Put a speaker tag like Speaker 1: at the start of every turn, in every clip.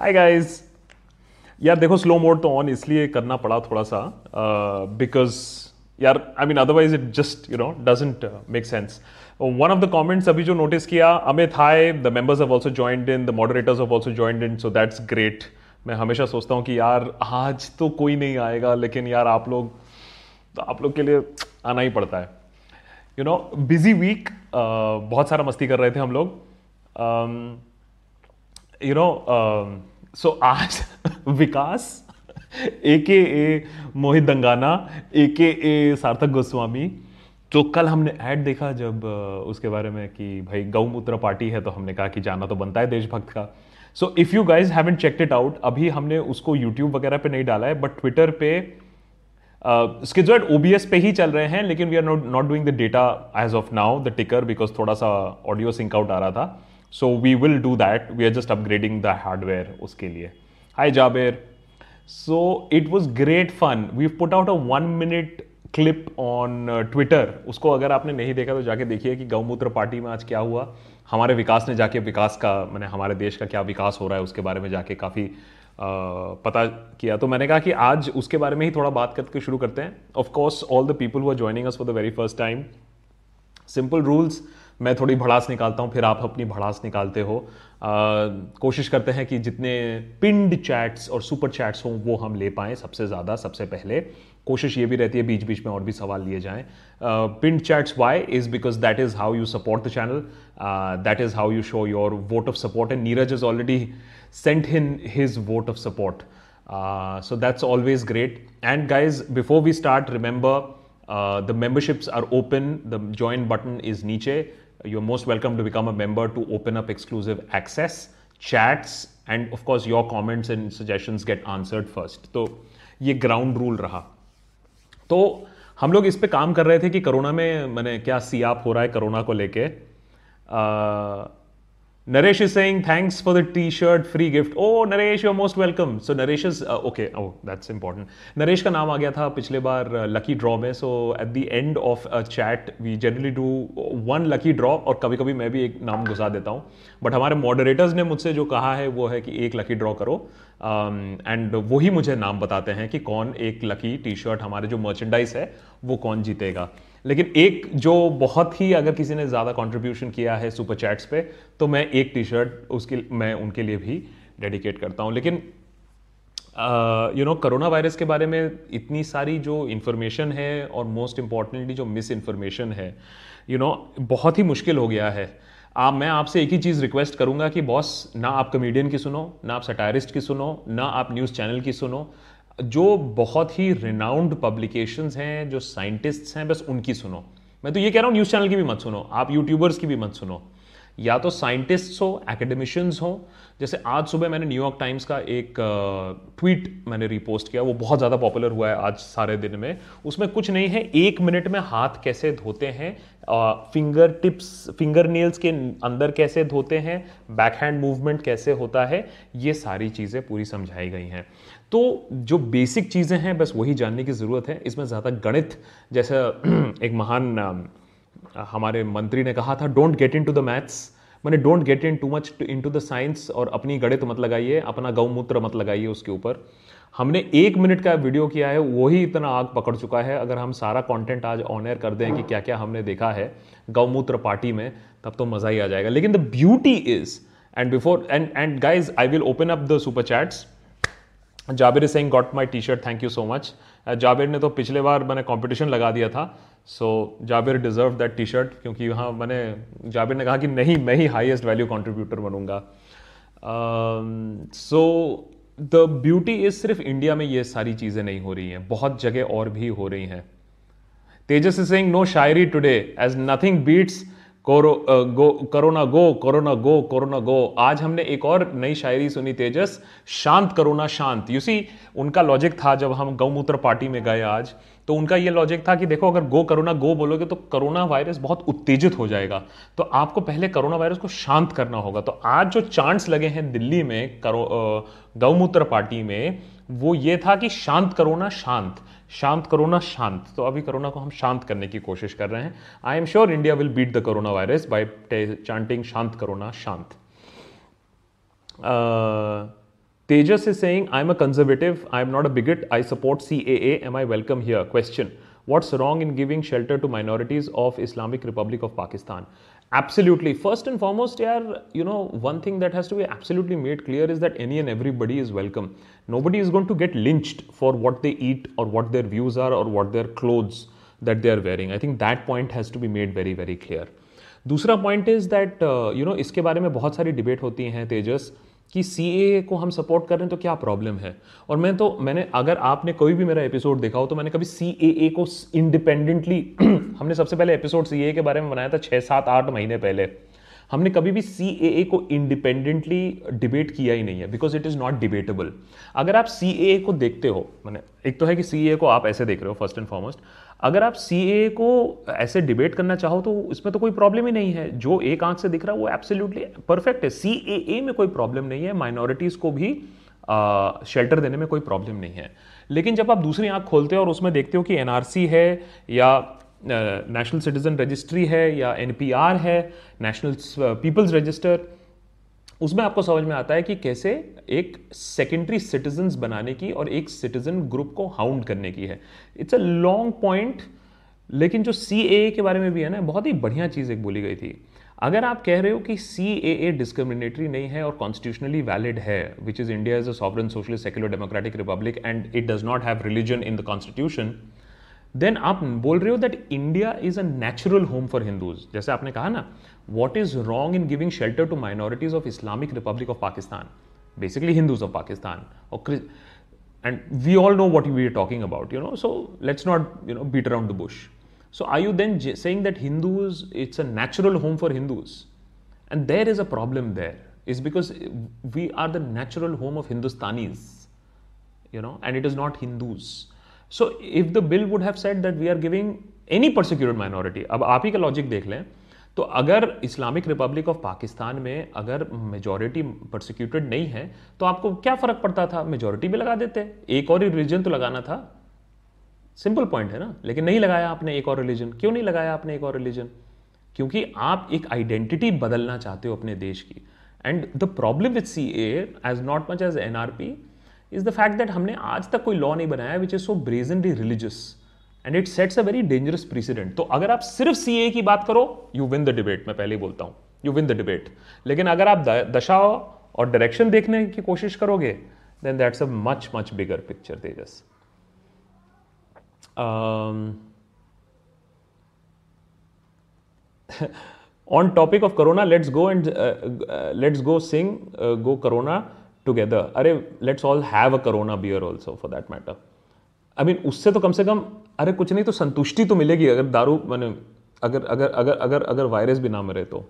Speaker 1: हाय guys यार देखो slow mode तो ऑन इसलिए करना पड़ा थोड़ा सा बिकॉज uh, यार I mean otherwise it just you know doesn't make sense one of the comments अभी जो नोटिस किया Amit hi the members have also joined in the moderators have also joined in so that's great मैं हमेशा सोचता हूँ कि यार आज तो कोई नहीं आएगा लेकिन यार आप लोग तो आप लोग के लिए आना ही पड़ता है यू नो बिजी वीक बहुत सारा मस्ती कर रहे थे हम लोग um, यू नो सो आज विकास A K A Mohit Dangana A K A Sarthak Goswami तो कल हमने ऐड देखा जब uh, उसके बारे में कि भाई गौमूत्र पार्टी है तो हमने कहा कि जाना तो बनता है देशभक्त का so if you guys haven't checked it out अभी हमने उसको यूट्यूब वगैरह पे नहीं डाला है बट ट्विटर पे uh, उसके जो ओ बी एस पे ही चल रहे हैं लेकिन we are not not doing the data as of now the ticker because थोड़ा सा ऑडियो सिंक आउट आ रहा था so we will do that we are just upgrading the hardware उसके लिए hi Jaber so it was great fun we put out a one minute clip on Twitter उसको अगर आपने नहीं देखा तो जाके देखिए कि गौमूत्र पार्टी में आज क्या हुआ हमारे विकास ने जाके विकास का मैंने हमारे देश का क्या विकास हो रहा है उसके बारे में जाके काफ़ी पता किया तो मैंने कहा कि आज उसके बारे में ही थोड़ा बात करके शुरू करते हैं of course all the people who are joining us for the very first time simple rules मैं थोड़ी भड़ास निकालता हूँ फिर आप अपनी भड़ास निकालते हो आ, कोशिश करते हैं कि जितने पिंड चैट्स और सुपर चैट्स हों वो हम ले पाएँ सबसे ज़्यादा सबसे पहले कोशिश ये भी रहती है बीच बीच में और भी सवाल लिए जाएं pinned chats why is because that is how you support the channel that is how you show your vote of support and Neeraj is already sent in his vote of support so that's always great and guys before we start remember the memberships are open the join button is नीचे you're most welcome to become a member to open up exclusive access, chats, and of course, your comments and suggestions get answered first. so ye ground rule raha to हम लोग इस पर काम कर रहे थे कि कोरोना में मैंने क्या सियाप हो रहा है कोरोना को लेके Naresh is saying thanks for the t-shirt free gift. Oh Naresh, you're most welcome. So Naresh is uh, okay. Oh, that's important. Naresh का नाम आ गया था पिछले बार lucky draw में. So at the end of a chat, we generally do one lucky draw और कभी-कभी मैं भी एक नाम घुसा देता हूँ. But हमारे moderators ने मुझसे जो कहा है वो है कि एक लकी ड्रॉ करो. Um, and वही मुझे नाम बताते हैं कि कौन एक लकी टी-शर्ट हमारे जो merchandise है वो कौन जीतेगा. लेकिन एक जो बहुत ही अगर किसी ने ज़्यादा कंट्रीब्यूशन किया है सुपर चैट्स पे तो मैं एक टी शर्ट उसके मैं उनके लिए भी डेडिकेट करता हूँ लेकिन यू नो करोना वायरस के बारे में इतनी सारी जो इन्फॉर्मेशन है और मोस्ट इम्पॉर्टेंटली जो मिस इन्फॉर्मेशन है यू you नो know, बहुत ही मुश्किल हो गया है आप मैं आपसे एक ही चीज़ रिक्वेस्ट करूंगा कि बॉस ना आप कमेडियन की सुनो ना आप सटायरिस्ट की सुनो ना आप न्यूज़ चैनल की सुनो जो बहुत ही रिनाउंड पब्लिकेशंस हैं जो साइंटिस्ट्स हैं बस उनकी सुनो मैं तो ये कह रहा हूँ न्यूज़ चैनल की भी मत सुनो आप यूट्यूबर्स की भी मत सुनो या तो साइंटिस्ट्स हो एकेडमिशियंस हो जैसे आज सुबह मैंने न्यूयॉर्क टाइम्स का एक ट्वीट मैंने रिपोस्ट किया वो बहुत ज़्यादा पॉपुलर हुआ है आज सारे दिन में उसमें कुछ नहीं है एक मिनट में हाथ कैसे धोते हैं फिंगर टिप्स फिंगर नेल्स के अंदर कैसे धोते हैं बैक हैंड मूवमेंट कैसे होता है ये सारी चीज़ें पूरी समझाई गई हैं तो जो बेसिक चीज़ें हैं बस वही जानने की ज़रूरत है इसमें ज़्यादा गणित जैसे एक महान हमारे मंत्री ने कहा था don't get in to the maths मैंने don't get in too much into the science और अपनी गणित मत लगाइए अपना गौमूत्र मत लगाइए उसके ऊपर हमने एक मिनट का वीडियो किया है वही इतना आग पकड़ चुका है अगर हम सारा कंटेंट आज ऑन एयर कर दें कि क्या क्या हमने देखा है गौमूत्र पार्टी में तब तो मज़ा ही आ जाएगा लेकिन the beauty is and before and and guys I will open up the super chats Jabir is saying got my T shirt thank you so much Jabir ने तो पिछले बार मैंने कंपटीशन लगा दिया था so so, Jabir deserve that T shirt क्योंकि वहाँ मैंने जाबिर ने कहा कि नहीं मैं ही हाईएस्ट वैल्यू कॉन्ट्रीब्यूटर बनूंगा सो द ब्यूटी इज सिर्फ इंडिया में ये सारी चीज़ें नहीं हो रही हैं बहुत जगह और भी हो रही हैं Tejas is saying no Shayari today as nothing beats कोरो go corona go corona go corona go आज हमने एक और नई शायरी सुनी तेजस शांत करोना शांत यू सी उनका लॉजिक था जब हम गौमूत्र पार्टी में गए आज तो उनका ये लॉजिक था कि देखो अगर गो करोना गो बोलोगे तो करोना वायरस बहुत उत्तेजित हो जाएगा तो आपको पहले करोना वायरस को शांत करना होगा तो आज जो चांस लगे हैं दिल्ली में करो गौमूत्र पार्टी में वो ये था कि शांत करोना शांत शांत कोरोना शांत तो अभी कोरोना को हम शांत करने की कोशिश कर रहे हैं I am sure India will beat the corona virus by chanting शांत करो uh, शांत Tejas is saying I am a conservative I am not a bigot I support C A M I welcome here question what's wrong in giving shelter to minorities of Islamic Republic of Pakistan Absolutely. First and foremost, yeah, you know, one thing that has to be absolutely made clear is that any and everybody is welcome. Nobody is going to get lynched for what they eat or what their views are or what their clothes that they are wearing. I think that point has to be made very, very clear. दूसरा point is that you know इसके बारे में बहुत सारी debate होती हैं तेजस कि सी को हम सपोर्ट कर रहे हैं तो क्या प्रॉब्लम है और मैं तो मैंने अगर आपने कोई भी मेरा एपिसोड देखा हो तो मैंने कभी सी को इंडिपेंडेंटली हमने सबसे पहले एपिसोड सी के बारे में बनाया था छः सात आठ महीने पहले हमने कभी भी सी को इंडिपेंडेंटली डिबेट किया ही नहीं है because it is not debatable अगर आप सी को देखते हो मैंने एक तो है कि सी को आप ऐसे देख रहे हो फर्स्ट एंड फॉरमोस्ट अगर आप सी को ऐसे डिबेट करना चाहो तो इसमें तो कोई प्रॉब्लम ही नहीं है जो एक आंख से दिख रहा है वो एब्सोल्युटली परफेक्ट है सी में कोई प्रॉब्लम नहीं है माइनॉरिटीज़ को भी शेल्टर देने में कोई प्रॉब्लम नहीं है लेकिन जब आप दूसरी आंख खोलते हो और उसमें देखते हो कि एन है या नेशनल सिटीज़न रजिस्ट्री है या एन है नेशनल पीपल्स रजिस्टर उसमें आपको समझ में आता है कि कैसे एक सेकेंडरी सिटीजन बनाने की और एक सिटीजन ग्रुप को हाउंड करने की है इट्स अ लॉन्ग पॉइंट लेकिन जो सी के बारे में भी है ना बहुत ही बढ़िया चीज़ एक बोली गई थी अगर आप कह रहे हो कि सी ए ए डिस्क्रिमिनेटरी नहीं है और कॉन्स्टिट्यूशनली वैलिड है which is India is a sovereign socialist secular democratic republic and it does not have religion in the constitution Then आप बोल रहे हो that India is a natural home for Hindus जैसे आपने कहा ना what is wrong in giving shelter to minorities of Islamic Republic of Pakistan basically Hindus of and we all know what we are talking about you know so let's not you know beat around the bush so are you then saying that hindus it's a natural home for hindus and there is a problem there is because we are the natural home of hindustanis you know and it is not hindus so if the bill would have set that we are giving any persecuted minority अब आप ही का logic देख लें तो अगर Islamic Republic of Pakistan में अगर मेजोरिटी परसिक्यूटेड नहीं है तो आपको क्या फर्क पड़ता था मेजोरिटी भी लगा देते एक और ही रिलीजन तो लगाना था सिंपल पॉइंट है ना लेकिन नहीं लगाया आपने एक और रिलीजन क्यों नहीं लगाया आपने एक और रिलीजन क्योंकि आप एक आइडेंटिटी बदलना चाहते हो अपने देश की and the problem with C as not much as N R P is the fact that हमने आज तक कोई लॉ नहीं बनाया which is so brazenly religious and it sets a very dangerous precedent तो अगर आप सिर्फ ए की बात करो यू विन द डिबेट मैं पहले ही बोलता हूँ यू विन द डिबेट लेकिन अगर आप दशा और डायरेक्शन देखने की कोशिश करोगे then that's a much much bigger picture Tejas on topic of corona let's go and let's go sing go corona together अरे let's all have a corona beer also for that matter I mean उससे तो कम से कम अरे कुछ नहीं तो संतुष्टि तो मिलेगी अगर दारू मैंने अगर अगर अगर अगर अगर वायरस भी ना मरे तो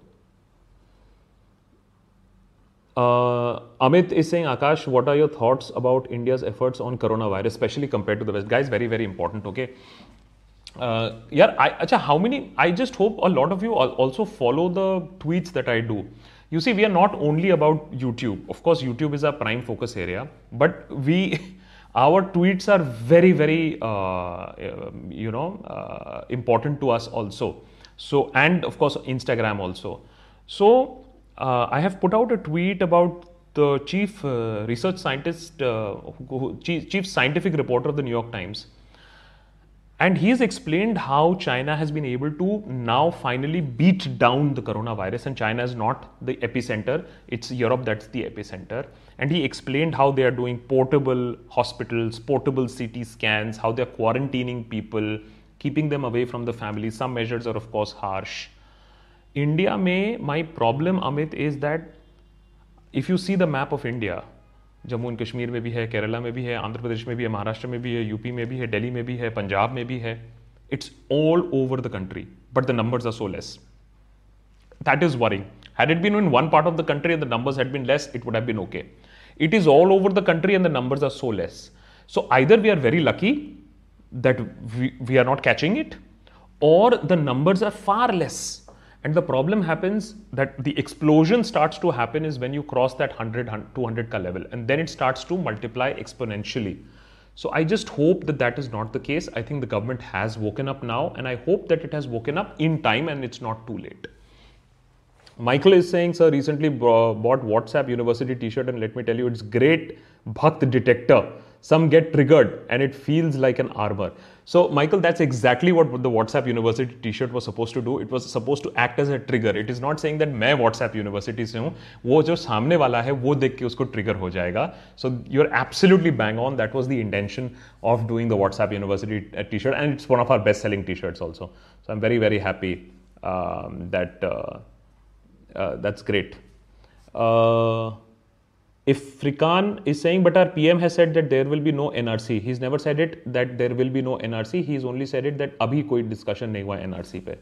Speaker 1: Amit is Singh Akash what are your thoughts about India's efforts on corona virus specially compare to the waste very very important okay यार आई अच्छा how many I just hope a lot of you also follow the tweets that I do You see, we are not only about YouTube. Of course, YouTube is our prime focus area, but we, our tweets are very, very, uh, um, you know, uh, important to us also. So, and of course, Instagram also. So, uh, I have put out a tweet about the chief uh, research scientist, uh, chief, chief scientific reporter of the New York Times and he's explained how China has been able to now finally beat down the coronavirus, and China is not the epicenter, it's Europe that's the epicenter. And he explained how they are doing portable hospitals, portable CT scans, how they're quarantining people, keeping them away from the family. Some measures are, of course, harsh. India, may, my problem, Amit, is that if you see the map of India, Jammu and Kashmir में भी है केरला में भी है आंध्र प्रदेश में भी है महाराष्ट्र में भी है यूपी में भी है दिल्ली में भी है पंजाब में भी है it's all over the country but the numbers are so less that is worrying had it been in one part of the country and the numbers had been less it would have been okay it is all over the country and the numbers are so less so either we are very lucky that we are not catching it और the numbers are far less And the problem happens that the explosion starts to happen is when you cross that 100, 200 ka level, and then it starts to multiply exponentially. So I just hope that that is not the case. I think the government has woken up now, and I hope that it has woken up in time and it's not too late. Michael is saying, sir, recently bought WhatsApp University t-shirt, and let me tell you, it's great Bhakt detector. Some get triggered, and it feels like an armor. So, Michael, that's exactly what the WhatsApp University T-shirt was supposed to do. It was supposed to act as a trigger. It is not saying that मैं WhatsApp University से हूँ you जो सामने वाला है वो देख के उसको ट्रिगर हो जाएगा so you are absolutely bang on that was the intention WhatsApp University uh, T-shirt and it's one of our best selling T-shirts also. So I'm very very happy um, that uh, uh, that's great. Uh, if Frikan is saying, but our PM has said that there will be no NRC, he's never said it that there will be no NRC, he's only said it that abhi koi discussion nahi hua NRC pe.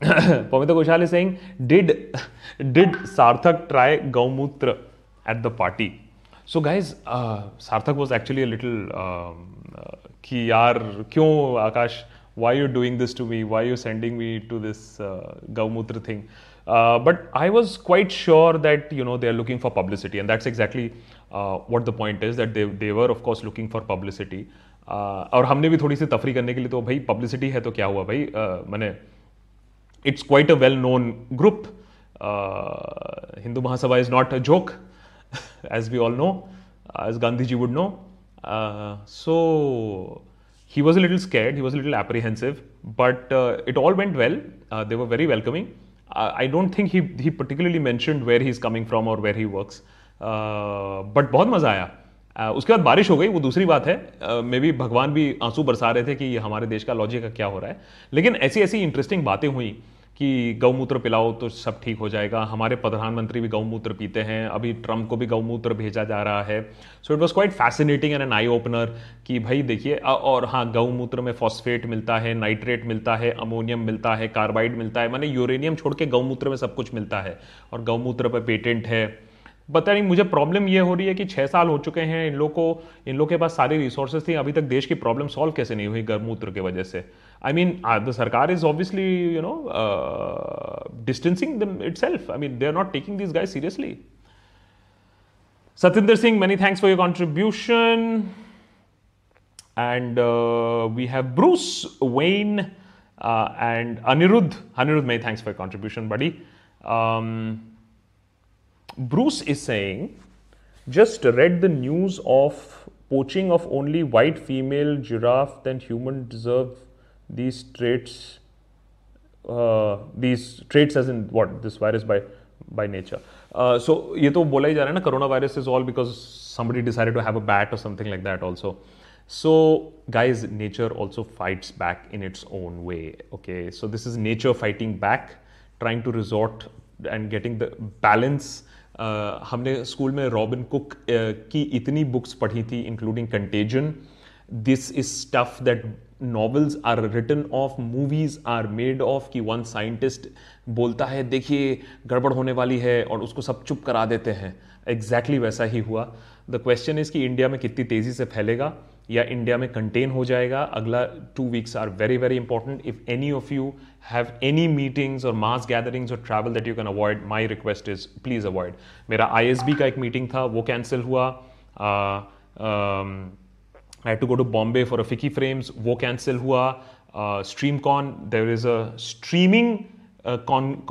Speaker 1: Pamita Ghoshal is saying, did, did Sarthak try Gaumutra at the party? So guys, uh, Sarthak was actually a little, um, uh, ki yaar, kyun Akash, why are you doing this to me? Why are you sending me to this uh, Gaumutra thing? Uh, but I was quite sure that you know they are looking for publicity, and that's exactly uh, what the point is that they they were of course looking for publicity. Uh, और हमने भी थोड़ी सी तफरी करने के लिए तो भाई पब्लिसिटी है तो क्या हुआ भाई uh, मैंने it's quite a well known group Hindu Mahasabha is not a joke as we all know as Gandhi ji would know so he was a little scared he was little apprehensive but it all went well they were very welcoming I don't think he he particularly mentioned where he is coming from और where he works but बहुत मज़ा आया uh, उसके बाद बारिश हो गई वो दूसरी बात है मे uh, बी भगवान भी आंसू बरसा रहे थे कि हमारे देश का लॉजिक का क्या हो रहा है लेकिन ऐसी ऐसी इंटरेस्टिंग बातें हुई कि गौमूत्र पिलाओ तो सब ठीक हो जाएगा हमारे प्रधानमंत्री भी गौमूत्र पीते हैं अभी ट्रंप को भी गौमूत्र भेजा जा रहा है so it was quite fascinating and an eye opener कि भाई देखिए और हाँ गौमूत्र में फॉस्फेट मिलता है नाइट्रेट मिलता है अमोनियम मिलता है कार्बाइड मिलता है मैंने यूरेनियम छोड़ के गौमूत्र में सब कुछ मिलता है और गौमूत्र पर पेटेंट है बता नहीं मुझे प्रॉब्लम ये हो रही है कि छः साल हो चुके हैं इन लोग को इन लोग के पास सारी रिसोर्सेज थी अभी तक देश की प्रॉब्लम सॉल्व कैसे नहीं हुई गर्मूत्र की वजह से आई मीन द सरकार is obviously you know distancing itself I mean they are not taking this guy seriously Satendra Singh many thanks for your contribution and we have Bruce Wayne and Anirudh Anirudh many thanks for contribution बड़ी Bruce is saying, just read the news of poaching of only white female giraffe Then human deserve these traits uh, these traits as in what this virus by by nature uh, so ये तो बोला ही जा रहा है ना. coronavirus is all because somebody decided to have a bat or something like that also so guys nature also fights back in its own way okay so this is nature fighting back trying to resort and getting the balance हमने school में Robin Cook की इतनी books पढ़ी थी including contagion this is stuff that novels are written of movies are made of कि one scientist बोलता है देखिए गड़बड़ होने वाली है और उसको सब चुप करा देते हैं एग्जैक्टली exactly वैसा ही हुआ द क्वेश्चन इज़ कि इंडिया में कितनी तेज़ी से फैलेगा या इंडिया में कंटेन हो जाएगा अगला two weeks are very very important if any of you have any meetings और मास गैदरिंग्स और travel that you can avoid my request is please avoid मेरा आई का एक मीटिंग था वो कैंसिल हुआ I to go to Bombay for a फिकी फ्रेम्स वो कैंसिल हुआ stream con there is a streaming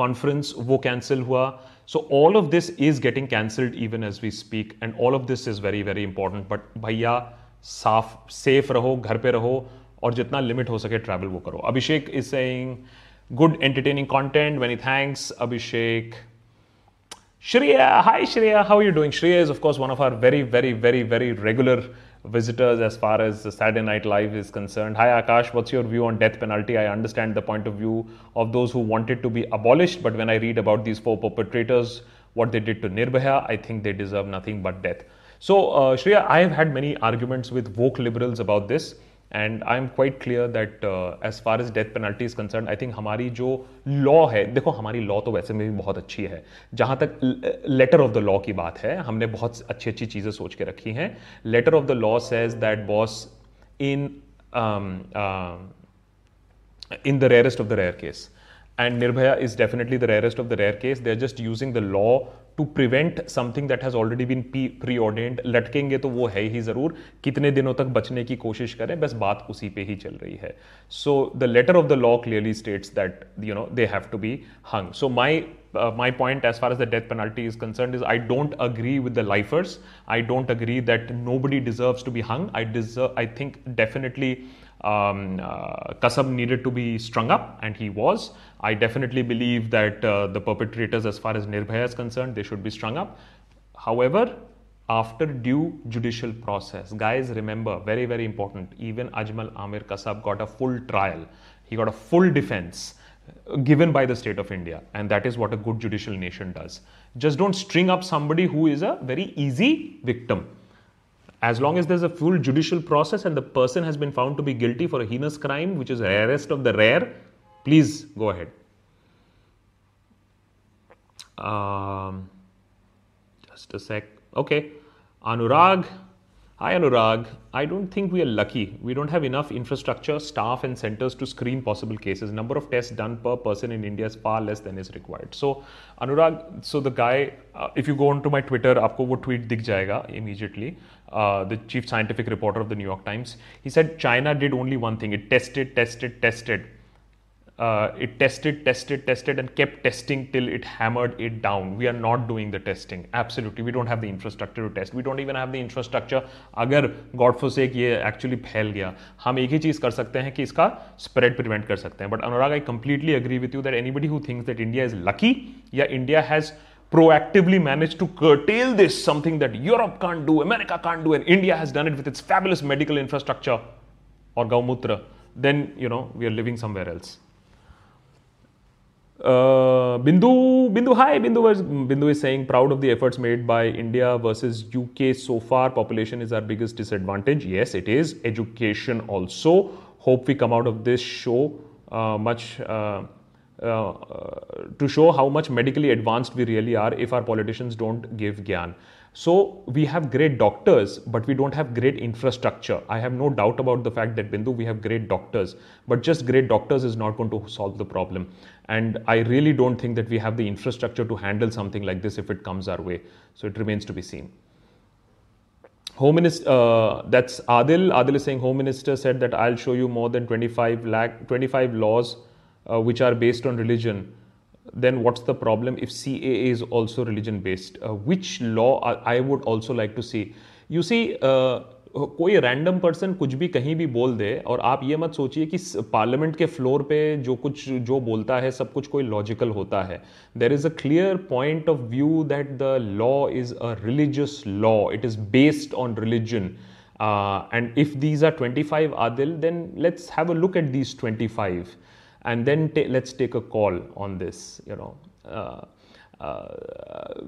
Speaker 1: conference वो कैंसिल हुआ so all of this is getting cancelled even as we speak and all of this is very very important but भैया साफ safe रहो घर पे रहो और जितना लिमिट हो सके ट्रैवल वो करो Abhishek is saying good entertaining content many thanks Abhishek Shreya hi Shreya how you doing Shreya is of course one of our very very very very regular visitors as far as Saturday night life is concern hi Akash what's your view on death penalty I understand the point of view of those who wanted to be abolish but when I read about these four perpetrators what they did to Nirbhaya I think they deserve nothing but death so uh, I have had many arguments with woke liberals about this and I am quite clear that as far as death penalty is concern I think हमारी जो law है देखो हमारी law तो वैसे में भी बहुत अच्छी है जहाँ तक लेटर ऑफ द लॉ की बात है हमने बहुत अच्छी अच्छी चीज़ें सोच के रखी हैं letter of the law says that boss in in the rarest of the rare case and Nirbhaya is definitely the rarest of the rare case. They're just using the law to prevent something that has already been preordained लटकेंगे तो वो है ही ज़रूर कितने दिनों तक बचने की कोशिश करें बस बात उसी पे ही चल रही है so the letter of the law clearly states that you know they have to be hung so my uh, my point as far as the death penalty is concerned is I don't agree with the lifers. I don't agree that nobody deserves to be hung. I deserve. I think definitely um, uh, Kasab needed to be strung up, and he was. I definitely believe that uh, the perpetrators, as far as Nirbhaya is concerned, they should be strung up. However, after due judicial process, guys, remember very very important. Even Ajmal Amir Kasab got a full trial. He got a full defense given by the state of India and that is what a good judicial nation does. Just don't string up somebody who is a very easy victim. As long as there's a full judicial process and the person has been found to be guilty for a heinous crime which is rarest of the rare, please go ahead. Um, just a sec. Okay. Anurag Hi Anurag, I don't think we are lucky. We don't have enough infrastructure, staff and centers to screen possible cases. Number of tests done per person in India is far less than is required. So Anurag, so the guy, uh, if you go onto my Twitter, आपको वो tweet दिख जाएगा immediately. Uh, the chief scientific reporter of the New York Times, he said China did only one thing. It tested, tested, tested uh, it tested, tested, tested, and kept testing till it hammered it down. We are not doing the testing. Absolutely, we don't have the infrastructure to test. We don't even have the infrastructure. Agar, God forsake ye actually phail gaya. Hum ek hi cheez kar sakte hain ki iska spread prevent kar sakte hain. But Anurag, I completely agree with you that anybody who thinks that India is lucky या yeah, India has proactively managed to curtail this something that Europe can't do, America can't do, and India has done it with its fabulous medical infrastructure or Gaumutra, then you know we are living somewhere else. Uh, Bindu, Bindu, hi, Bindu, was, Bindu is saying proud of the efforts made by India versus UK so far. Population is our biggest disadvantage. Yes, it is. Education also. Hope we come out of this show uh, much uh, uh, to show how much medically advanced we really are if our politicians don't give gyan. So we have great doctors, but we don't have great infrastructure. I have no doubt about the fact that Bindu, we have great doctors, but just great doctors is not going to solve the problem. And I really don't think that we have the infrastructure to handle something like this if it comes our way. So it remains to be seen. Home Minister, uh, that's Adil. Adil is saying Home Minister said that I'll show you more than 25 lakh, 25 laws uh, which are based on religion. Then what's the problem if CAA is also religion based? Uh, which law uh, I would also like to see? You see uh, कोई random person कुछ भी कहीं भी बोल दे और आप ये मत सोचिए कि पार्लियामेंट के फ्लोर पे जो कुछ जो बोलता है सब कुछ कोई लॉजिकल होता है there is a clear point of view that the law is a religious law it is based on religion and if these are twenty five Adil then let's have a look at these twenty five and then let's take a call on this you know Uh,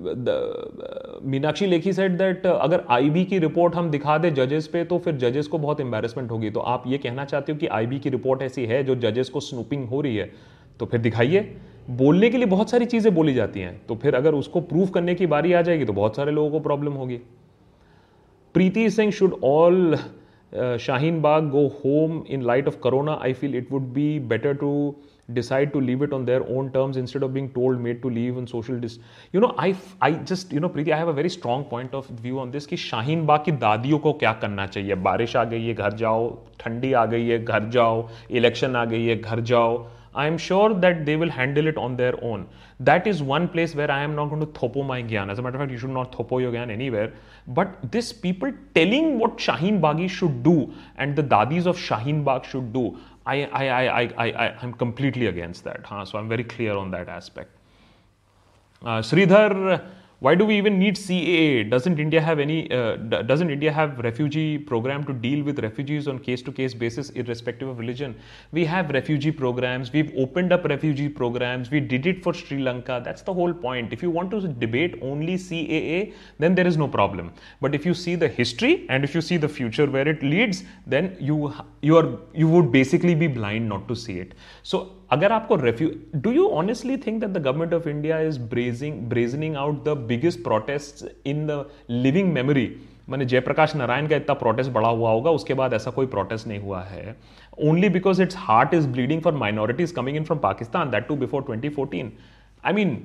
Speaker 1: uh, Meenakshi Lekhi said that uh, अगर IB की report हम दिखा दें जजेस पे तो फिर जजेस को बहुत एम्बेरसमेंट होगी तो आप ये कहना चाहते हो कि आईबी की रिपोर्ट ऐसी है जो जजेस को स्नूपिंग हो रही है तो फिर दिखाइए बोलने के लिए बहुत सारी चीज़ें बोली जाती हैं तो फिर अगर उसको प्रूव करने की बारी आ जाएगी तो बहुत सारे लोगों को प्रॉब्लम होगी Preeti Singh should all Shaheen Bagh go home in light of corona I feel it would be better to decide to leave it on their own terms instead of being told made to leave on social dis you know i i just you know preeti i have a very strong point of view on this कि शाहीन बाग की दादियों को क्या करना चाहिए बारिश आ गई है घर जाओ ठंडी आ गई है घर जाओ इलेक्शन आ गई है घर जाओ I am sure that they will handle it on their own. That is one place where I am not going to thopo my gyan. As a matter of fact, you should not thopo your gyan anywhere. But this people telling what Shaheen Baghi should do and the dadis of Shaheen Bagh should do, I, I, I, I, I, I'm completely against that. Huh? So I'm very clear on that aspect. Uh, Sridhar why do we even need CAA? Doesn't India have any? Uh, doesn't India have refugee program to deal with refugees on case-to-case basis, irrespective of religion? We have refugee programs. We've opened up refugee programs. We did it for Sri Lanka. That's the whole point. If you want to debate only CAA, then there is no problem. But if you see the history and if you see the future where it leads, then you you are you would basically be blind not to see it. So अगर आपको रेफ्यू do you honestly think that the government of India is brazing brazening out the biggest protest in the living memory मैंने जयप्रकाश नारायण का इतना protest बड़ा हुआ होगा उसके बाद ऐसा कोई प्रोटेस्ट नहीं हुआ है only because it's heart is bleeding for minorities coming in from Pakistan that too before twenty fourteen I mean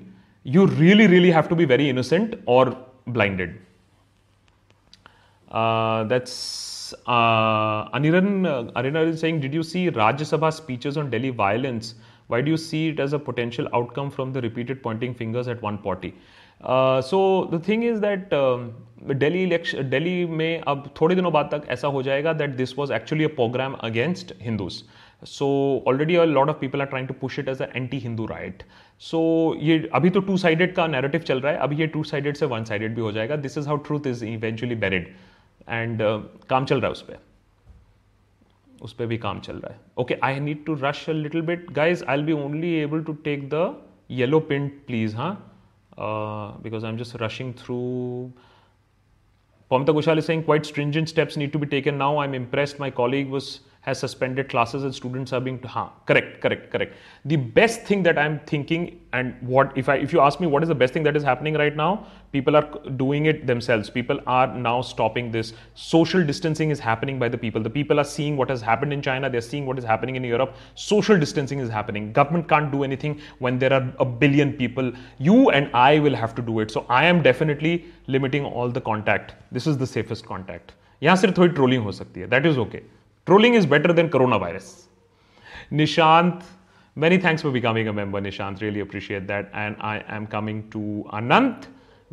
Speaker 1: you really really have to be very innocent और blinded that's uh, uh Aniran, is saying, did you see Rajya Sabha speeches on Delhi violence? Why do you see it as a potential outcome from the repeated pointing fingers at one party? Uh, so the thing is that um, Delhi election, Delhi may ab thodi dino baad tak aisa ho jayega that this was actually a program against Hindus. So already a lot of people are trying to push it as an anti-Hindu riot. So ये अभी तो two-sided का narrative चल रहा है अभी ये two-sided से one-sided भी हो जाएगा. This is how truth is eventually buried. And uh, काम चल रहा है उस पर उस पर भी काम चल रहा है okay I need to rush a little bit guys I be only able to take the yellow pint please हाँ because I am just rushing through Pamta Ghoshal is quite stringent steps need to be taken now I am impressed my colleague was has suspended classes and students are being Ha! correct correct correct the best thing that i'm thinking and what if i if you ask me what is the best thing that is happening right now people are doing it themselves people are now stopping this social distancing is happening by the people the people are seeing what has happened in china they're seeing what is happening in europe social distancing is happening government can't do anything when there are a billion people you and i will have to do it so i am definitely limiting all the contact this is the safest contact Yahan सिर्फ thodi trolling ho sakti hai. That is okay. Trolling is better than coronavirus. Nishant, many thanks for becoming a member, Nishant. Really appreciate that. And I am coming to Ananth.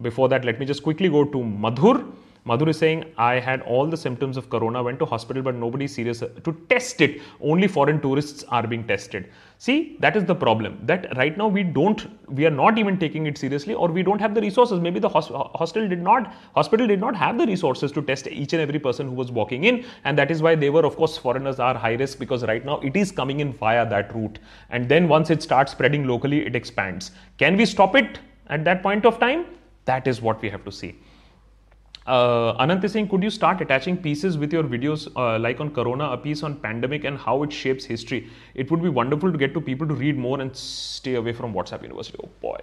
Speaker 1: Before that, let me just quickly go to Madhur. Madhur is saying, I had all the symptoms of corona, went to hospital, but nobody serious uh, to test it. Only foreign tourists are being tested. See, that is the problem that right now we don't, we are not even taking it seriously or we don't have the resources. Maybe the hospital did not, hospital did not have the resources to test each and every person who was walking in. And that is why they were, of course, foreigners are high risk because right now it is coming in via that route. And then once it starts spreading locally, it expands. Can we stop it at that point of time? That is what we have to see. Uh, Anant is saying, could you start attaching pieces with your videos uh, like on Corona, a piece on pandemic and how it shapes history? It would be wonderful to get to people to read more and stay away from WhatsApp University. Oh boy.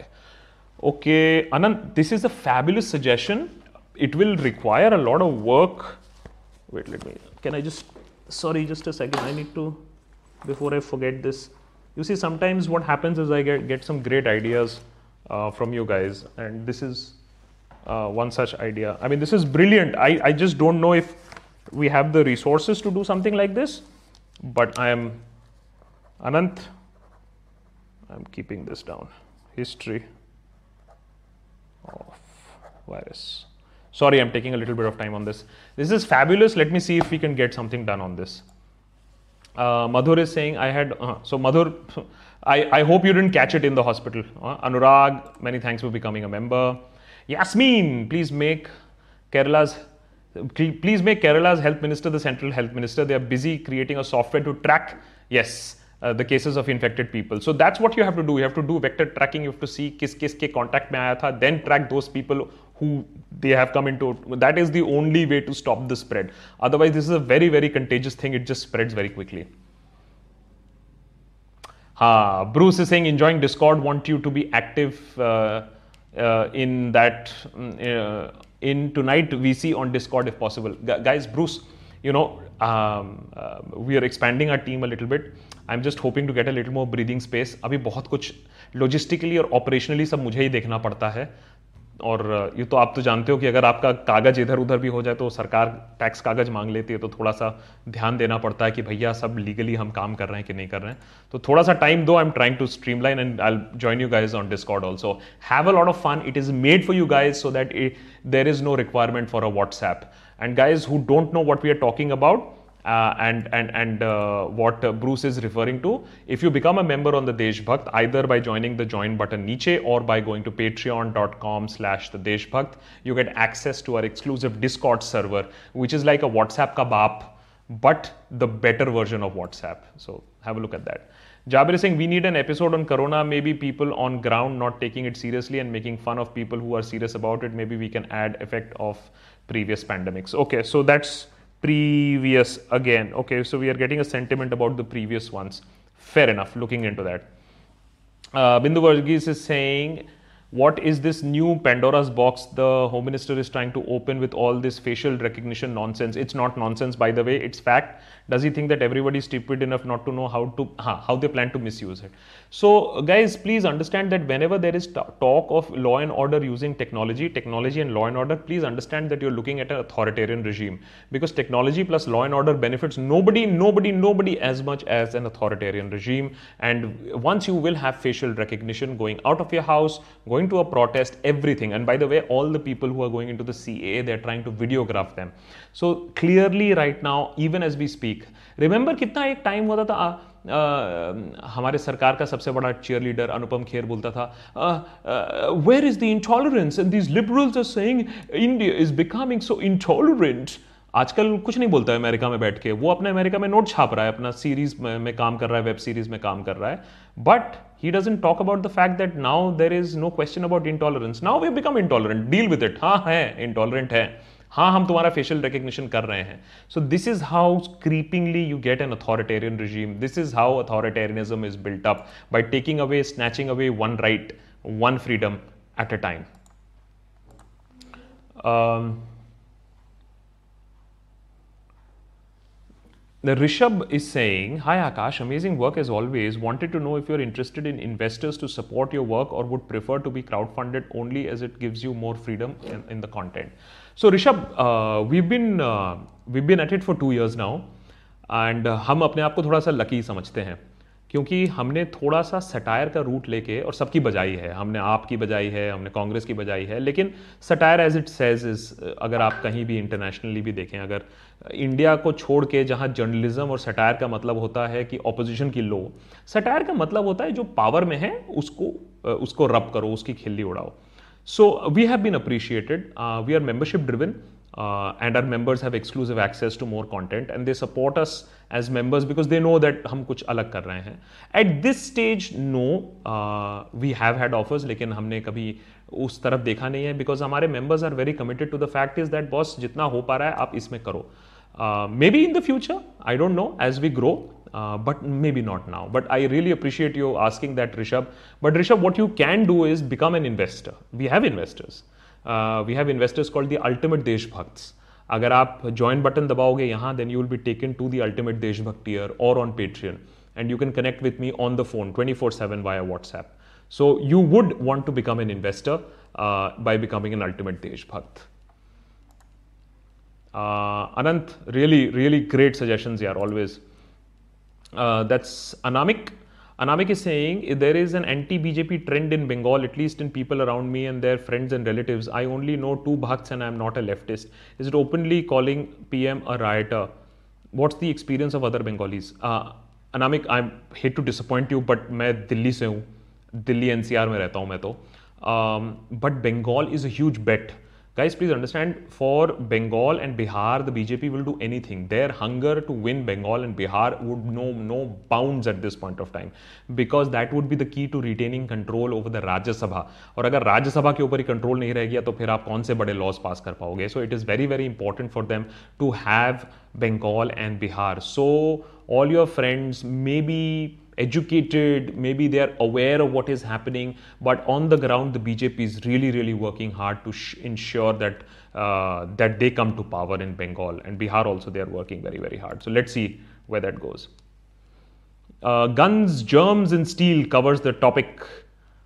Speaker 1: Okay, Anant, this is a fabulous suggestion. It will require a lot of work. Wait, let me, can I just, sorry, just a second. I need to, before I forget this. You see, sometimes what happens is I get, get some great ideas uh, from you guys and this is uh, one such idea. I mean, this is brilliant. I, I just don't know if we have the resources to do something like this, but I am Anant. I'm keeping this down. History of virus. Sorry, I'm taking a little bit of time on this. This is fabulous. Let me see if we can get something done on this. Uh, Madhur is saying I had uh, so Madhur. I, I hope you didn't catch it in the hospital. Uh, Anurag, many thanks for becoming a member. Yasmin, please make Kerala's please make Kerala's health minister the central health minister. They are busy creating a software to track, yes, uh, the cases of infected people. So that's what you have to do. You have to do vector tracking. You have to see kis kis ke contact mein aaya tha, then track those people who they have come into. That is the only way to stop the spread. Otherwise, this is a very very contagious thing. It just spreads very quickly. Uh, Bruce is saying enjoying Discord. Want you to be active. Uh, uh, in that uh, in tonight we see on Discord if possible. G guys, Bruce, you know, um, uh, we are expanding our team a little bit. I'm just hoping to get a little more breathing space. abhi bahut kuch logistically or operationally sab mujhe hi dekhna padta hai और ये तो आप तो जानते हो कि अगर आपका कागज इधर उधर भी हो जाए तो सरकार टैक्स कागज मांग लेती है तो थोड़ा सा ध्यान देना पड़ता है कि भैया सब लीगली हम काम कर रहे हैं कि नहीं कर रहे हैं तो थोड़ा सा टाइम दो I am trying to streamline and I join you guys on Discord also have a lot of fun it is made for you guys so that there is no requirement for a WhatsApp and guys who don't know what we are talking about Uh, and and and uh, what uh, Bruce is referring to. If you become a member on the Deshbhakt, either by joining the join button niche or by going to patreon.com/slash the Deshbhakt, you get access to our exclusive Discord server, which is like a WhatsApp ka app, but the better version of WhatsApp. So have a look at that. Jabir is saying we need an episode on Corona. Maybe people on ground not taking it seriously and making fun of people who are serious about it. Maybe we can add effect of previous pandemics. Okay, so that's previous again. Okay, so we are getting a sentiment about the previous ones. Fair enough, looking into that. Uh, Bindu Varghese is saying what is this new Pandora's box the Home Minister is trying to open with all this facial recognition nonsense? It's not nonsense, by the way, it's fact. Does he think that everybody is stupid enough not to know how to how they plan to misuse it? So, guys, please understand that whenever there is talk of law and order using technology, technology and law and order, please understand that you're looking at an authoritarian regime because technology plus law and order benefits nobody, nobody, nobody as much as an authoritarian regime. And once you will have facial recognition going out of your house, going going to a protest, everything. And by the way, all the people who are going into the CAA, they're trying to videograph them. So clearly, right now, even as we speak, remember kitna ek time हुआ था हमारे सरकार का सबसे बड़ा cheerleader Anupam Kher बोलता था where is the intolerance and these liberals are saying India is becoming so intolerant आजकल कुछ नहीं बोलता है अमेरिका में बैठ के वो अपने अमेरिका में नोट छाप रहा है अपना सीरीज में, में काम कर रहा है वेब सीरीज में काम कर रहा है but He doesn't talk about the fact that now there is no question about intolerance. Now we've become intolerant. Deal with it. हाँ है intolerant है हाँ हम तुम्हारा फेशियल रिकग्निशन कर रहे हैं so this is how creepingly you get an authoritarian regime this is how authoritarianism is built up by taking away snatching away one right one freedom at a time The Rishab is saying, Hi Akash, amazing work as always. Wanted to know if you're interested in investors to support your work or would prefer to be crowdfunded only as it gives you more freedom in, in the content. So Rishab, uh, we've been uh, we've been at it for two years now, and uh, हम अपने आप को lucky समझते हैं. क्योंकि हमने थोड़ा सा सटायर का रूट लेके और सबकी बजाई है हमने आपकी बजाई है हमने कांग्रेस की बजाई है लेकिन satire as it says is अगर आप कहीं भी इंटरनेशनली भी देखें अगर इंडिया को छोड़ के जहाँ जर्नलिज्म और सटायर का मतलब होता है कि ऑपोजिशन की लो सटायर का मतलब होता है जो पावर में है उसको उसको रब करो उसकी खिल्ली उड़ाओ so we have been appreciated we are membership driven Uh, and our members have exclusive access to more content and they support us as members because they know that हम कुछ अलग कर रहे हैं at this stage no uh, we have had offers लेकिन हमने कभी उस तरफ देखा नहीं है because हमारे members are very committed to the fact is that boss जितना हो पा रहा है आप इसमें करो maybe in the future I don't know as we grow but maybe not now but I really appreciate you asking that Rishabh but Rishabh what you can do is become an investor we have investors we have investors called the ultimate देशभक्त्स अगर आप join button दबाओगे यहाँ then you will be taken to the ultimate देशभक्त tier और on Patreon and you can connect with me on the phone twenty four seven via WhatsApp so you would want to become an investor by becoming an ultimate देशभक्त Anant, really, really great suggestions here always. Uh, that's Anamik Anamik is saying there is an anti-BJP trend in Bengal, at least in people around me and their friends and relatives. I only know two Bhakts and I am not a leftist. Is it openly calling PM a rioter? What's the experience of other Bengalis? Uh, Anamik I hate to disappoint you but मैं दिल्ली से हूँ Delhi N में रहता हूँ मैं तो but Bengal is a huge bet Guys, please understand for Bengal and Bihar, the BJP will do anything. Their hunger to win Bengal and Bihar would know no bounds at this point of time because that would be the key to retaining control over the Rajya Sabha. और अगर राज्य सभा के ऊपर ही control नहीं रह गया तो फिर आप कौन से बड़े लॉज पास कर पाओगे so it is very very important for them to have Bengal and Bihar so all your friends may be educated, maybe they're aware of what is happening, but on the ground, the BJP is really, really working hard to sh- ensure that uh, that they come to power in Bengal and Bihar also they are working very, very hard. So let's see where that goes. Uh, guns, germs, and steel covers the topic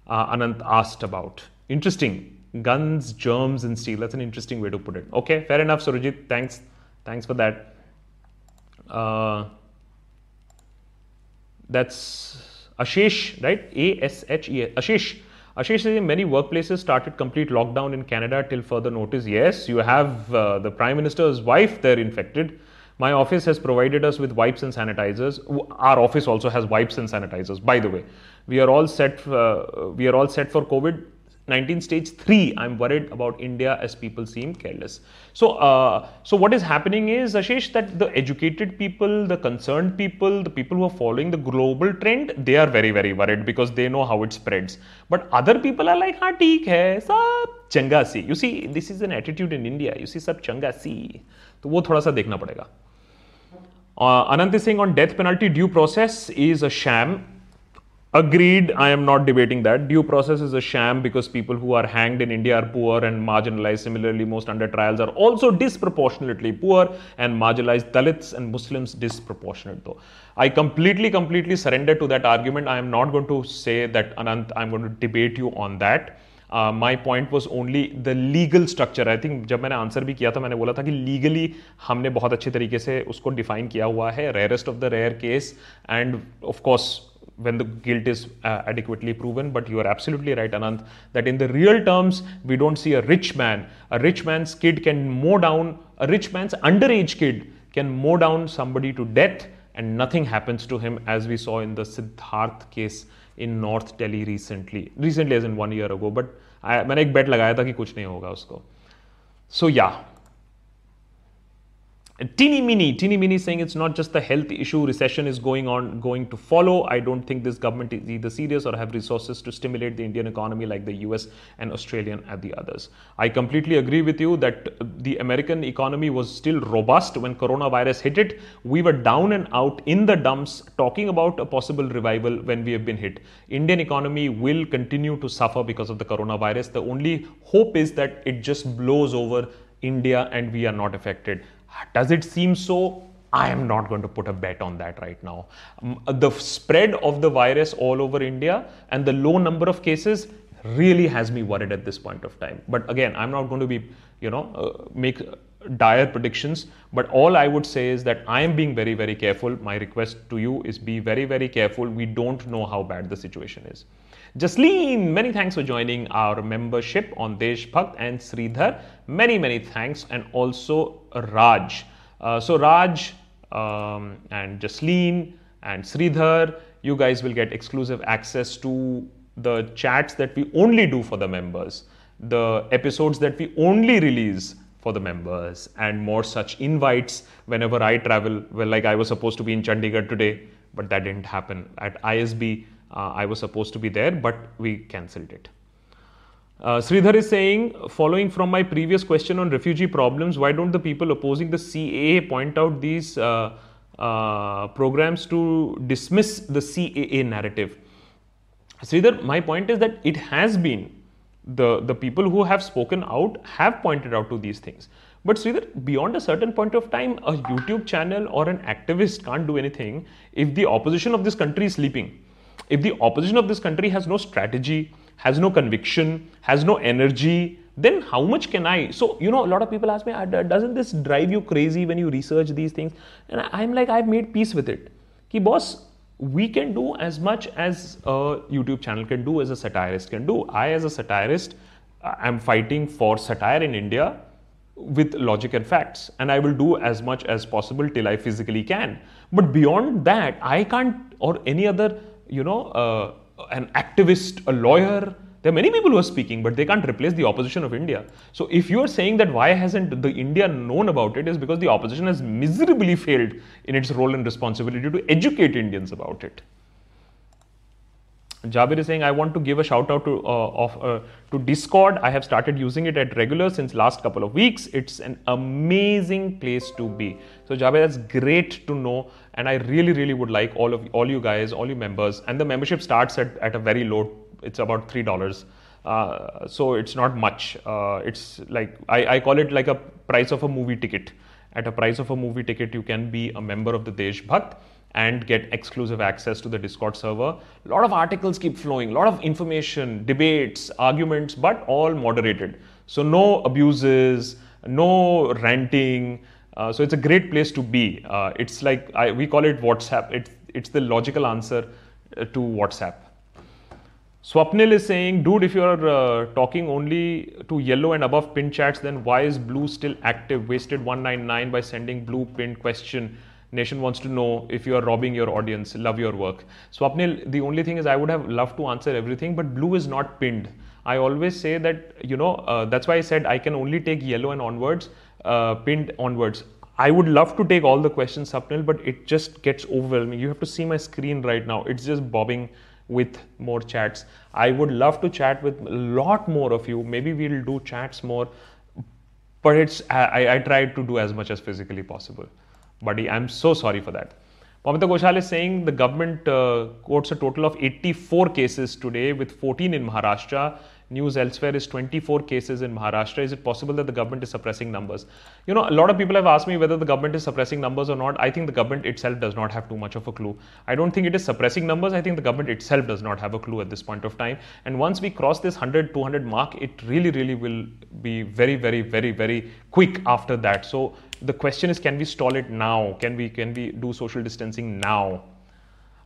Speaker 1: uh, Anant asked about. Interesting. Guns, germs, and steel. That's an interesting way to put it. Okay, fair enough, Surajit. Thanks. Thanks for that. Uh, that's Ashish, right? A S H E Ashish. Ashish says many workplaces started complete lockdown in Canada till further notice. Yes, you have uh, the Prime Minister's wife there infected. My office has provided us with wipes and sanitizers. Our office also has wipes and sanitizers. By the way, we are all set. Uh, we are all set for COVID. 19 stage 3 i'm worried about india as people seem careless so uh, so what is happening is ashish that the educated people the concerned people the people who are following the global trend they are very very worried because they know how it spreads but other people are like ha theek hai sab changa si you see this is an attitude in india you see sab changa si to wo thoda sa dekhna padega uh, ananti singh on death penalty due process is a sham Agreed, I am not debating that. Due process is a sham because people who are hanged in India are poor and marginalized. Similarly, most under trials are also disproportionately poor and marginalized Dalits and Muslims disproportionate though. I completely, completely surrender to that argument. I am not going to say that Anant, I'm going to debate you on that. Uh, my point was only the legal structure. I think जब मैंने answer भी किया था मैंने बोला था कि legally हमने बहुत अच्छे तरीके से उसको डिफाइन किया हुआ है rarest of the rare case and of when the guilt is uh, adequately proven. But you are absolutely right, Anand, that in the real terms, we don't see a rich man. A rich man's kid can mow down, a rich man's underage kid can mow down somebody to death and nothing happens to him, as we saw in the Siddharth case in North Delhi recently, recently as in one year ago. But I, मैंने I, bet लगाया I, कि कुछ नहीं होगा उसको. So yeah, teeny mini teeny mini saying it's not just the health issue recession is going on going to follow i don't think this government is either serious or have resources to stimulate the indian economy like the us and australian and the others i completely agree with you that the american economy was still robust when coronavirus hit it we were down and out in the dumps talking about a possible revival when we have been hit indian economy will continue to suffer because of the coronavirus the only hope is that it just blows over India and we are not affected. Does it seem so? I am not going to put a bet on that right now. Uh, the spread of the virus all over India and the low number of cases really has me worried at this point of time. But again, I'm not going to be, you know, uh, make uh, dire predictions. But all I would say is that I am being very, very careful. My request to you is be very, very careful. We don't know how bad the situation is. Jasleen, many thanks for joining our membership on Deshbhakt and Sridhar many, many thanks. And also Raj. Uh, so Raj um, and Jasleen and Sridhar, you guys will get exclusive access to the chats that we only do for the members, the episodes that we only release for the members, and more such invites whenever I travel. Well, like I was supposed to be in Chandigarh today, but that didn't happen. At ISB, uh, I was supposed to be there, but we cancelled it. Uh, Sridhar is saying, following from my previous question on refugee problems, why don't the people opposing the CAA point out these uh, uh, programs to dismiss the CAA narrative? Sridhar, my point is that it has been the, the people who have spoken out have pointed out to these things. But Sridhar, beyond a certain point of time, a YouTube channel or an activist can't do anything if the opposition of this country is sleeping. If the opposition of this country has no strategy, has no conviction, has no energy, then how much can I? So, you know, a lot of people ask me, ah, doesn't this drive you crazy when you research these things? And I'm like, I've made peace with it. Ki boss, we can do as much as a YouTube channel can do, as a satirist can do. I, as a satirist, I'm uh, fighting for satire in India with logic and facts, and I will do as much as possible till I physically can. But beyond that, I can't, or any other, you know, uh, an activist, a lawyer. There are many people who are speaking, but they can't replace the opposition of India. So if you are saying that why hasn't the India known about it is because the opposition has miserably failed in its role and responsibility to educate Indians about it. Jabir is saying, I want to give a shout out to, uh, of, uh, to Discord. I have started using it at regular since last couple of weeks. It's an amazing place to be. So Jabir, that's great to know. And I really, really would like all of all you guys, all you members. And the membership starts at, at a very low, it's about $3. Uh, so it's not much. Uh, it's like, I, I call it like a price of a movie ticket. At a price of a movie ticket, you can be a member of the Desh Bhakt and get exclusive access to the Discord server. A lot of articles keep flowing, a lot of information, debates, arguments, but all moderated. So, no abuses, no ranting. Uh, so, it's a great place to be. Uh, it's like I, we call it WhatsApp, it's, it's the logical answer uh, to WhatsApp. Swapnil is saying, dude, if you are uh, talking only to yellow and above pin chats, then why is blue still active? Wasted 199 by sending blue pin question. Nation wants to know if you are robbing your audience. Love your work. Swapnil, the only thing is I would have loved to answer everything, but blue is not pinned. I always say that, you know, uh, that's why I said I can only take yellow and onwards, uh, pinned onwards. I would love to take all the questions, Swapnil, but it just gets overwhelming. You have to see my screen right now. It's just bobbing with more chats. I would love to chat with a lot more of you. Maybe we'll do chats more, but it's I, I tried to do as much as physically possible buddy. I'm so sorry for that. Pamita Ghoshal is saying the government uh, quotes a total of 84 cases today, with 14 in Maharashtra. News elsewhere is 24 cases in Maharashtra. Is it possible that the government is suppressing numbers? You know, a lot of people have asked me whether the government is suppressing numbers or not. I think the government itself does not have too much of a clue. I don't think it is suppressing numbers. I think the government itself does not have a clue at this point of time. And once we cross this 100, 200 mark, it really, really will be very, very, very, very quick after that. So the question is can we stall it now? Can we, can we do social distancing now?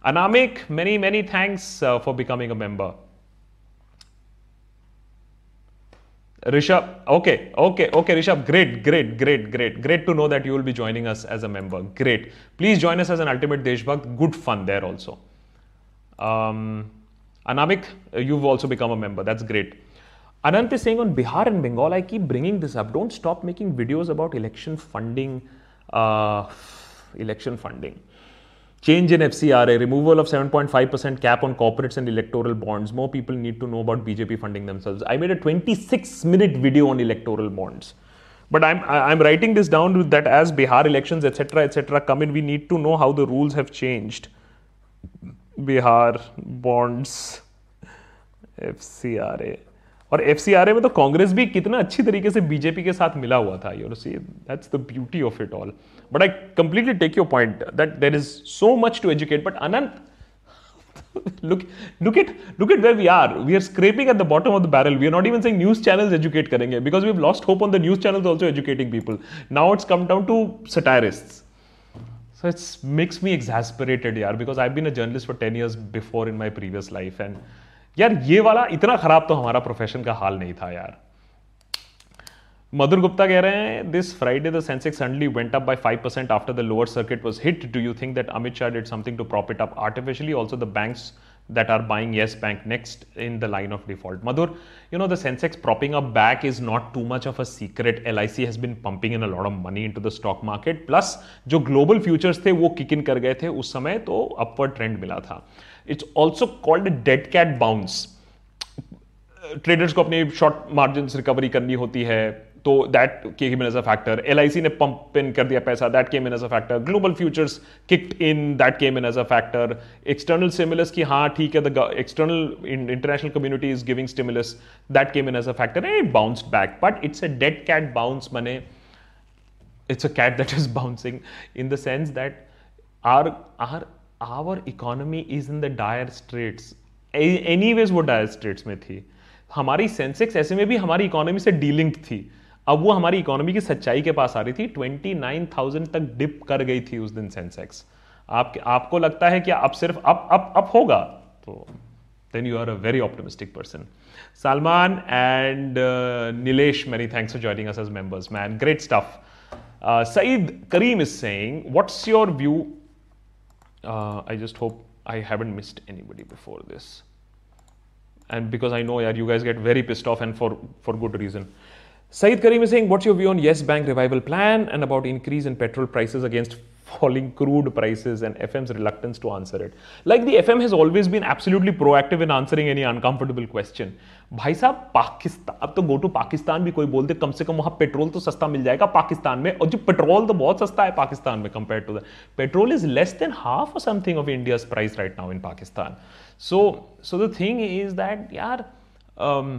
Speaker 1: Anamik, many, many thanks uh, for becoming a member. Rishabh, okay, okay, okay, Rishabh, great, great, great, great. Great to know that you will be joining us as a member. Great. Please join us as an ultimate Deshbhakt. Good fun there also. Um, Anamik, uh, you've also become a member. That's great. Anant is saying on Bihar and Bengal, I keep bringing this up. Don't stop making videos about election funding, uh, election funding. Change in FCRA, removal of 7.5% cap on corporates and electoral bonds. More people need to know about BJP funding themselves. I made a 26 minute video on electoral bonds. But I'm, I'm writing this down that as Bihar elections, etc., etc., come in, we need to know how the rules have changed. Bihar bonds, FCRA. और F में तो कांग्रेस भी कितना अच्छी तरीके से BJP के साथ मिला हुआ था you see that's the beauty of it all but I completely take your point that there is so much to educate but Anant look look at look at where we are we are scraping at the bottom of the barrel we are not even saying news channels educate karenge because we've lost hope on the news channels also educating people now it's come down to satirists so it makes me exasperated yaar because i've been a journalist for 10 years before in my previous life and यार ये वाला इतना खराब तो हमारा profession का हाल नहीं था यार मधुर गुप्ता कह रहे हैं this Friday the Sensex unduly went up by 5% percent after the lower circuit was hit do you think that Amit Shah did something to profit up artificially also the banks that are buying Yes Bank next in the line of default Madhur you know the Sensex propping up back is not too much of a secret L I C has been pumping in a of money into the stock market plus जो global futures थे वो kick in कर गए थे उस समय तो अपवर trend मिला था it's also called a dead cat bounce traders को अपनी शॉर्ट मार्जिन रिकवरी करनी होती है तो that came in as a factor L ने पंप इन कर दिया पैसा that came in as a factor global futures kicked in that came in as a factor external stimulus की हाँ ठीक है the external international community is giving stimulus that came in as a factor and bounce back but it's a dead cat bounce मने it's a cat that is bouncing in the sense that are are our economy is in the dire straits any ways वो dire straits में थी हमारी Sensex ऐसे में भी हमारी economy से डीलिंग थी अब वो हमारी इकोनॉमी की सच्चाई के पास आ रही थी 29,000 तक डिप कर गई थी उस दिन सेंसेक्स आप आपको लगता है कि अब सिर्फ अप अप अप होगा तो then you are
Speaker 2: a very optimistic person Salman and Nilesh many thanks for joining us as members man great stuff Saeed Karim is saying what's your view uh, I just hope I haven't missed anybody before this. And because I know yeah, you guys get very pissed off and for, for good reason. Saeed Karim is saying, what's your view on Yes Bank revival plan and about increase in petrol prices against falling crude prices and FM's reluctance to answer it? Like the FM has always been absolutely proactive in answering any uncomfortable question. भाई साहब पाकिस्तान अब तो go to Pakistan भी कोई बोल दे कम से कम वहां petrol तो सस्ता मिल जाएगा पाकिस्तान में और जो पेट्रोल तो बहुत सस्ता है पाकिस्तान में compare to the petrol is less than half और something of India's price right now in Pakistan so so the thing is that यार um,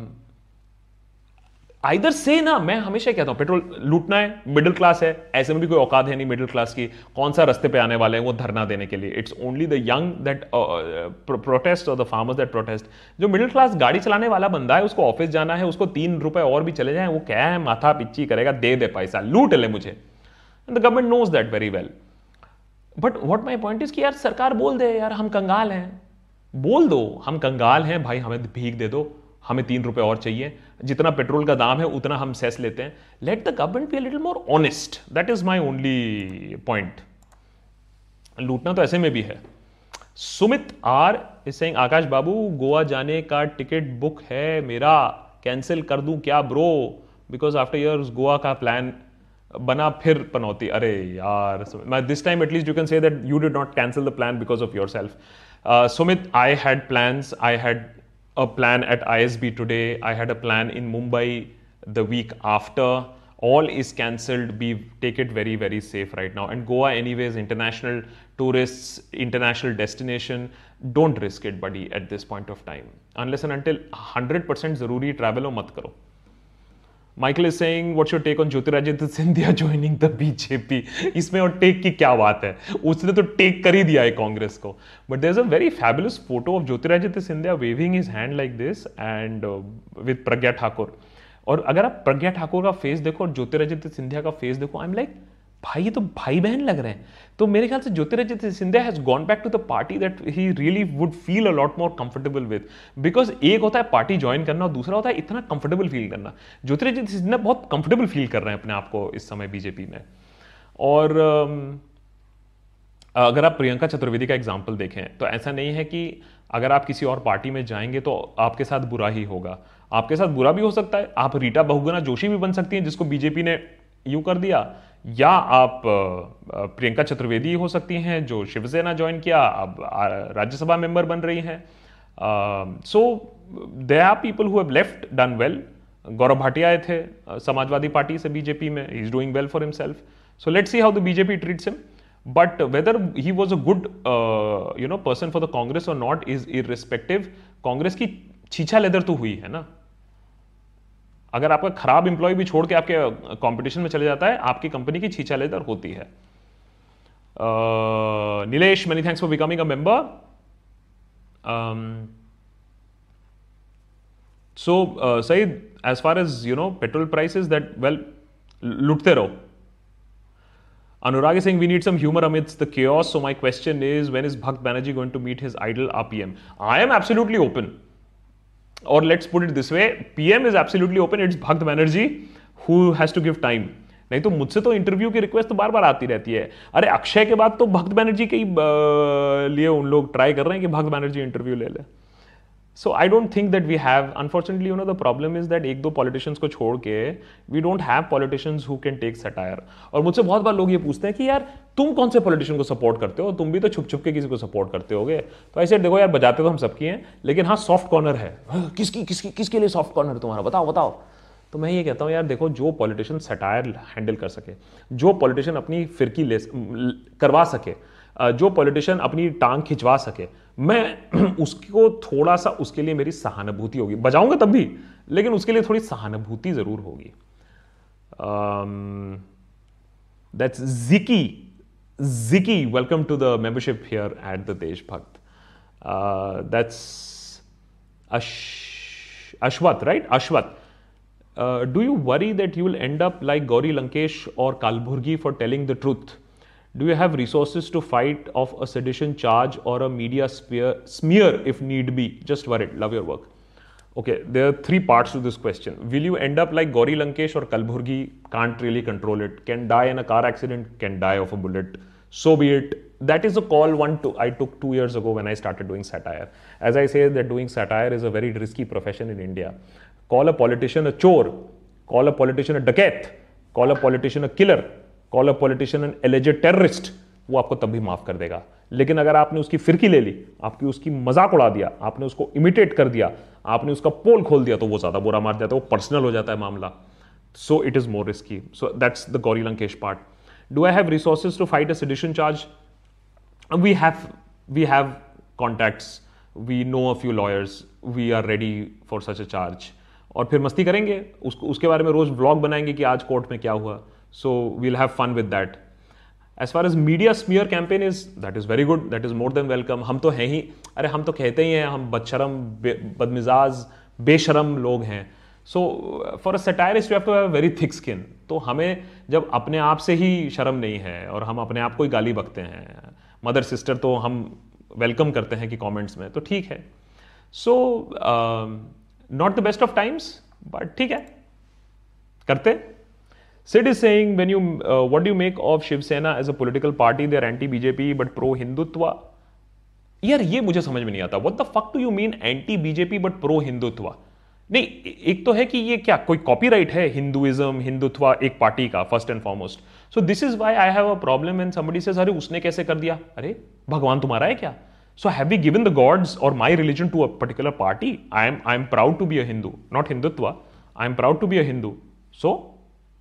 Speaker 2: आइदर से ना मैं हमेशा कहता हूं पेट्रोल लूटना है मिडिल क्लास है ऐसे में भी कोई औकात है नहीं मिडिल क्लास की कौन सा रास्ते पे आने वाले हैं वो धरना देने के लिए it's only the young that protest और द फार्मर्स दैट प्रोटेस्ट जो मिडिल क्लास गाड़ी चलाने वाला बंदा है उसको ऑफिस जाना है उसको तीन रुपए और भी चले जाए वो क्या है माथा पिच्ची करेगा दे दे पैसा लूट ले मुझे the government knows that very well but what my point is कि यार सरकार बोल दे यार हम कंगाल हैं बोल दो हम कंगाल हैं भाई हमें भीख दे दो हमें तीन रुपए और चाहिए जितना पेट्रोल का दाम है उतना हम सेस लेते हैं let the government be little more honest that is my only point लूटना तो ऐसे में भी है सुमित आर सिंह आकाश बाबू गोवा जाने का टिकट बुक है मेरा कैंसिल कर दूं क्या bro because after year Goa का प्लान बना फिर पनौती अरे यार this time at least you can say that you did not cancel the plan because of yourself Sumit I had plans I had a plan at ISB today. I had a plan in Mumbai the week after. All is cancelled. We take it very, very safe right now. And Goa, anyways, international tourists, international destination. Don't risk it, buddy, at this point of time. Unless and until 100% zaruri travel ho mat karo. Michael is saying what's your take on Jyotiraditya Scindia joining the BJP इसमें और take की क्या बात है उसने तो take कर ही दिया है कांग्रेस को but there is a very fabulous photo of Jyotiraditya Scindia waving his hand like this and with Pragya Thakur और अगर आप प्रज्ञा ठाकुर का फेस देखो और ज्योतिरादित्य सिंधिया का फेस देखो आई एम लाइक like, भाई ये तो भाई बहन लग रहे हैं तो मेरे ख्याल से Jyotiraditya Scindia has gone back to the party that he really would feel a lot more comfortable with because एक होता है पार्टी ज्वाइन करना और दूसरा होता है इतना कंफर्टेबल फील करना ज्योतिरादित्य सिंधिया बहुत कंफर्टेबल फील कर रहे हैं अपने आप को इस समय बीजेपी में और अगर आप प्रियंका चतुर्वेदी का एग्जाम्पल देखें तो ऐसा नहीं है कि अगर आप किसी और पार्टी में जाएंगे तो आपके साथ बुरा ही होगा आपके साथ बुरा भी हो सकता है आप रीटा बहुगुना जोशी भी बन सकती हैं जिसको बीजेपी ने यू कर दिया या आप प्रियंका चतुर्वेदी हो सकती हैं जो शिवसेना ज्वाइन किया अब राज्यसभा मेंबर बन रही हैं so they are people who have left done well Gaurav Bhatia आए थे समाजवादी पार्टी से बीजेपी में is doing well for himself so let's see how the BJP treats him but whether he was a good you know person for the Congress और not is इ कांग्रेस की छीछा लेदर तो हुई है ना अगर आपका खराब इंप्लॉय भी छोड़ के आपके कंपटीशन में चले जाता है आपकी कंपनी की छीछा लेदर होती है Nilesh many thanks for becoming a member so सही as far as you know petrol price is that well लुटते रहो Anurag Singh we need some humour amidst the cares so my question is when is Bhakt Banerjee going to meet his idol I am absolutely open or let's put it this way pm is absolutely open it's bhakt banerjee who has to give time नहीं तो मुझसे तो interview की request तो बार बार आती रहती है अरे अक्षय के बाद तो भक्त बैनर्जी के ही लिए उन लोग ट्राई कर रहे हैं कि भक्त बैनर्जी इंटरव्यू ले ले so I don't think that we have unfortunately you know the problem is that एक दो पॉलिटिशियंस को छोड़ के we don't have politicians who can take satire और मुझसे बहुत बार लोग ये पूछते हैं कि यार तुम कौन से पॉलिटिशियन को सपोर्ट करते हो तुम भी तो छुप छुप के किसी को सपोर्ट करते होगे तो ऐसे देखो यार बजाते तो हम सबकी हैं लेकिन हाँ सॉफ्ट कॉर्नर है हाँ, किसकी किसकी किसके लिए सॉफ्ट कॉर्नर है तुम्हारा बताओ बताओ तो मैं ये कहता हूँ यार देखो जो पॉलिटिशियन सटायर हैंडल कर सके जो पॉलिटिशियन अपनी फिरकी ले करवा सके जो पॉलिटिशियन अपनी टांग खिंचवा सके मैं उसको थोड़ा सा उसके लिए मेरी सहानुभूति होगी बजाऊंगा तब भी लेकिन उसके लिए थोड़ी सहानुभूति जरूर होगी दैट्स जिकी जिकी welcome to the membership here at the देश भक्त that's अश्वत right अश्वत do you worry that you will end up like Gauri Lankesh और कालभुर्गी for telling the truth Do you have resources to fight off a sedition charge or a media smear, smear if need be? Just worried. Love your work. Okay, there are three parts to this question. Will you end up like Gauri Lankesh or Kalburgi? Can't really control it. Can die in a car accident, can die of a bullet. So be it. That is a call one to, I took two years ago when I started doing satire. As I say that doing satire is a very risky profession in India. Call a politician a chore, call a politician a dacat, call a politician a killer, call a politician an alleged terrorist वो आपको तब भी माफ कर देगा लेकिन अगर आपने उसकी फिरकी ले ली आपकी उसकी मजाक उड़ा दिया आपने उसको इमिटेट कर दिया आपने उसका पोल खोल दिया तो वो ज़्यादा बुरा मार जाता है वो पर्सनल हो जाता है मामला so it is more risky so that's the Gauri Lankesh part do I have resources to fight a sedition charge we have we have contacts we know a few lawyers we are ready for such a charge और फिर मस्ती करेंगे उसको उसके बारे में रोज़ blog बनाएंगे कि आज कोर्ट में क्या हुआ So we'll have fun with that. As far as media smear campaign is that is very good that is more than welcome हम तो हैं ही अरे हम तो कहते ही हैं हम बदशरम बदमिजाज बेशरम लोग हैं so for a satirist you have to have very thick skin तो हमें जब अपने आप से ही शर्म नहीं है और हम अपने आप को ही गाली बकते हैं मदर सिस्टर तो हम वेलकम करते हैं कि कॉमेंट्स में तो ठीक है so not the best of times but ठीक है करते Sid is saying, when you, uh, what do you make of Shiv Sena as a political party? They are anti-BJP but pro-Hindutva. यार ये मुझे समझ में नहीं आता what the fuck to you mean anti BJP but pro Hindutva नहीं एक तो है कि ये क्या कोई कॉपीराइट है हिंदुइज्म हिंदुत्व एक पार्टी का first and foremost so this is why I have a problem and somebody से अरे उसने कैसे कर दिया अरे भगवान तुम्हारा है क्या so have we given the gods और my religion to a particular party I am I am proud to be a Hindu not Hindutva I am proud to be a Hindu so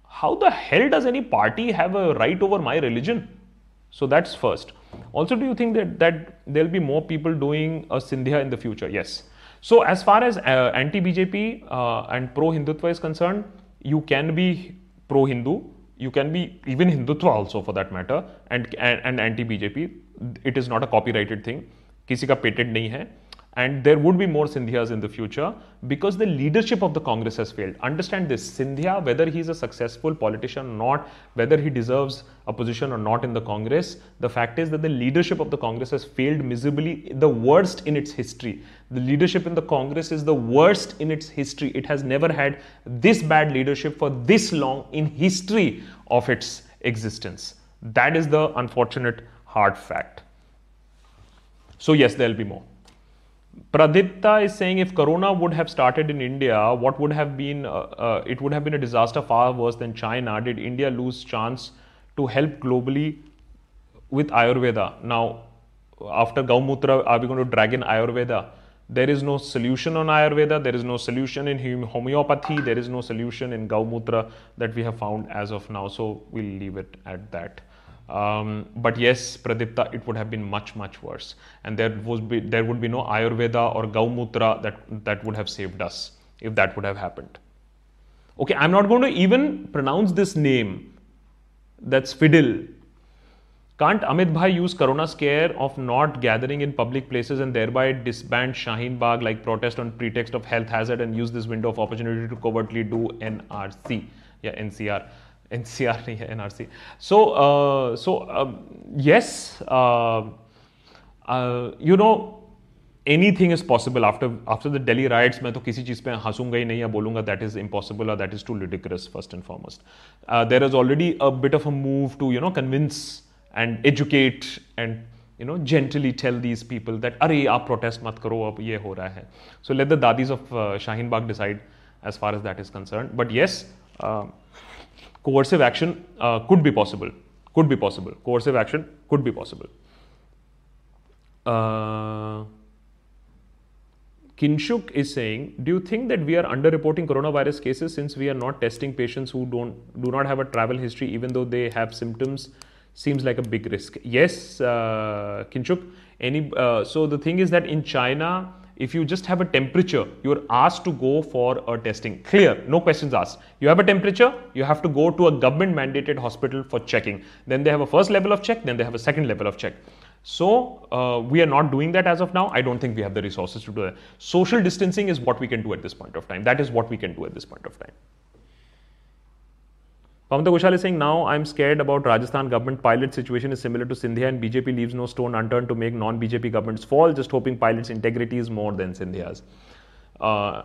Speaker 2: how the hell does any party have a right over my religion? So that's first. Also, do you think that, that there'll be more people doing a Sindhya in the future? Yes. So as far as uh, anti-BJP uh, and pro-Hindutva is concerned, you can be pro-Hindu, you can be even Hindutva also for that matter, and, and, and anti-BJP. It is not a copyrighted thing. किसी का patent नहीं है and there would be more Sindhias in the future because the leadership of the Congress has failed. Understand this Sindhya, whether he's a successful politician or not, whether he deserves a position or not in the Congress, the fact is that the leadership of the Congress has failed miserably, the worst in its history. The leadership in the Congress is the worst in its history. It has never had this bad leadership for this long in history of its existence. That is the unfortunate hard fact. So, yes, there'll be more. Pradipta is saying if Corona would have started in India, what would have been, uh, uh, it would have been a disaster far worse than China. Did India lose chance to help globally with Ayurveda? Now, after Gaumutra, are we going to drag in Ayurveda? There is no solution on Ayurveda, there is no solution in homeopathy, there is no solution in Gaumutra that we have found as of now. So, we'll leave it at that. Um, but yes, Pradipta, it would have been much, much worse. And there, was be, there would be no Ayurveda or Gaumutra that, that would have saved us if that would have happened. Okay, I'm not going to even pronounce this name. That's Fiddle. Can't Amit Bhai use Corona scare of not gathering in public places and thereby disband Shaheen Bagh like protest on pretext of health hazard and use this window of opportunity to covertly do NRC? Yeah, NCR. NCR नहीं है NRC so so yes you know anything is possible after after the Delhi riots मैं तो किसी चीज़ पे हंसूंगा ही नहीं या बोलूंगा that is impossible और that is too लिडिक्रस first and foremost there is already a bit of a move to you know convince and educate and you know gently tell these people that अरे आप protest मत करो अब ये हो रहा है so let the dadis of Shaheen Bagh decide as far as that is concern but yes coercive action uh, could be possible. Could be possible. Coercive action could be possible. Uh, Kinshuk is saying, do you think that we are underreporting coronavirus cases since we are not testing patients who don't do not have a travel history even though they have symptoms? Seems like a big risk. Yes, uh, Kinshuk. Any uh, so the thing is that in China if you just have a temperature, you're asked to go for a testing. Clear, no questions asked. You have a temperature, you have to go to a government mandated hospital for checking. Then they have a first level of check, then they have a second level of check. So uh, we are not doing that as of now. I don't think we have the resources to do that. Social distancing is what we can do at this point of time. That is what we can do at this point of time. Pamita Goshal is saying, now I'm scared about Rajasthan government pilot situation is similar to Sindhya and BJP leaves no stone unturned to make non-BJP governments fall, just hoping pilots' integrity is more than Sindhya's. Uh,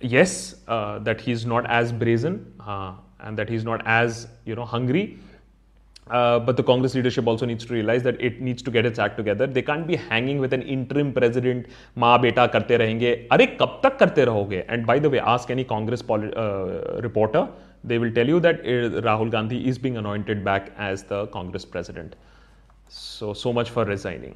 Speaker 2: yes, uh, that he's not as brazen uh, and that he's not as, you know, hungry. Uh, but the Congress leadership also needs to realize that it needs to get its act together. They can't be hanging with an interim president, ma beta karte rahenge, are kab tak karte rahoge? And by the way, ask any Congress poli- uh, reporter they will tell you that eh, Rahul Gandhi is being anointed back as the Congress president. So, so much for resigning.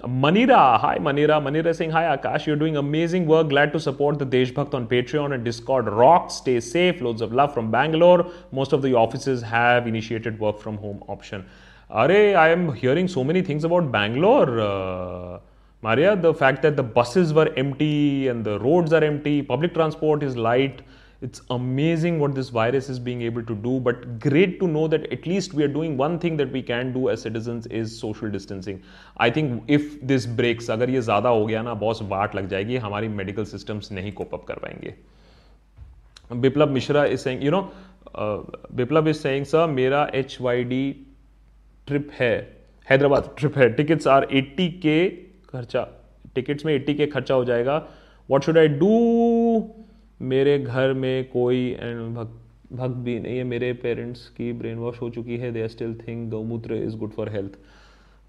Speaker 2: Manira, hi Manira. Manira saying, Hi Akash, you're doing amazing work. Glad to support the Deshbhakt on Patreon and Discord. Rock, stay safe. Loads of love from Bangalore. Most of the offices have initiated work from home option. Are I am hearing so many things about Bangalore. Uh, Maria, the fact that the buses were empty and the roads are empty, public transport is light. It's amazing what this virus is being able to do, but great to know that at least we are doing one thing that we can do as citizens is social distancing. I think if this breaks, agar ye zyada ho gaya na boss baat lag jayegi hamari medical systems nahi cope up kar payenge biplab mishra is saying you know Biplab is is saying sir mera hyd trip hai है Hyderabad trip है tickets are 80 K खर्चा tickets में 80 K खर्चा हो जाएगा what should I do मेरे घर में कोई एंड भक्त भक्त भी नहीं है मेरे पेरेंट्स की ब्रेन वॉश हो चुकी है they are still think gaumutra is good for health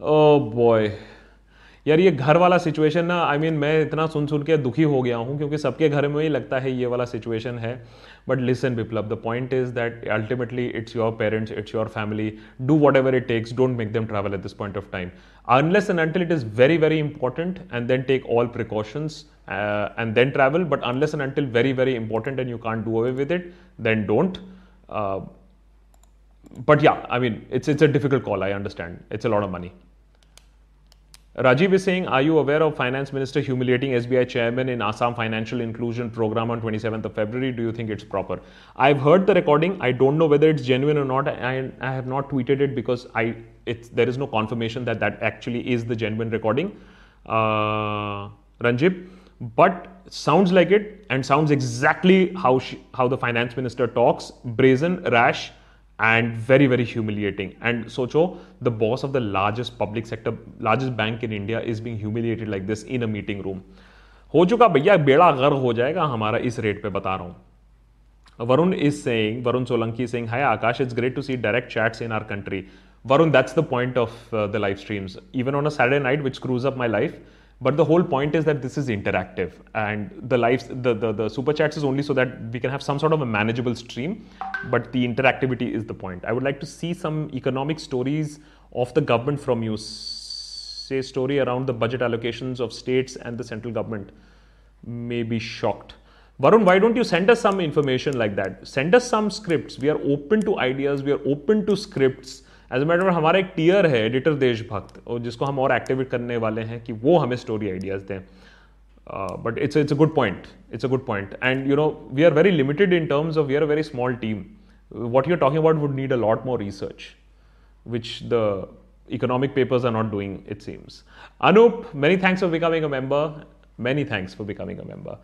Speaker 2: boy यार ये घर वाला सिचुएशन ना आई I मीन mean, मैं इतना सुन सुन के दुखी हो गया हूँ क्योंकि सबके घर में ही लगता है ये वाला सिचुएशन है but listen Biplab the point is that ultimately it's your parents it's your family do whatever it takes don't make them travel at this point of time unless and until it is very very important and then take all precautions and then travel but unless and until very very important and you can do away with it then don't but yeah I mean it's it's a difficult call I understand it's a lot of money Rajiv is saying, are you aware of Finance Minister humiliating SBI chairman in Assam Financial Inclusion Program on 27th of February? Do you think it's proper? I've heard the recording. I don't know whether it's genuine or not. I, I have not tweeted it because I there is no confirmation that that actually is the genuine recording. Uh, Ranjib, but sounds like it and sounds exactly how she, how the finance minister talks, brazen, rash, and very very humiliating and सोचो the boss of the largest public sector largest bank in India is being humiliated like this in a meeting room हो चुका भैया बेड़ा गर्व हो जाएगा हमारा इस रेट पर बता रहा हूँ Varun is saying Varun Solanki Singh hi Akash it's great to see direct chats in our country Varun that's the point of the life streams even on on night which cruise up my life But the whole point is that this is interactive, and the lives, the, the, the super chats is only so that we can have some sort of a manageable stream. But the interactivity is the point. I would like to see some economic stories of the government from you. Say story around the budget allocations of states and the central government. May be shocked. Varun, why don't you send us some information like that? Send us some scripts. We are open to ideas. We are open to scripts as a matter हमारा एक tier है editor देशभक्त और जिसको हम और activate करने वाले हैं कि वो हमें स्टोरी आइडियाज़ दें but it's it's a good point it's a good point and you know we are very limited in terms of we are very small team what you are talking about would need a lot more research which the economic papers are not doing it seems Anoop many thanks for becoming a member many thanks for becoming a member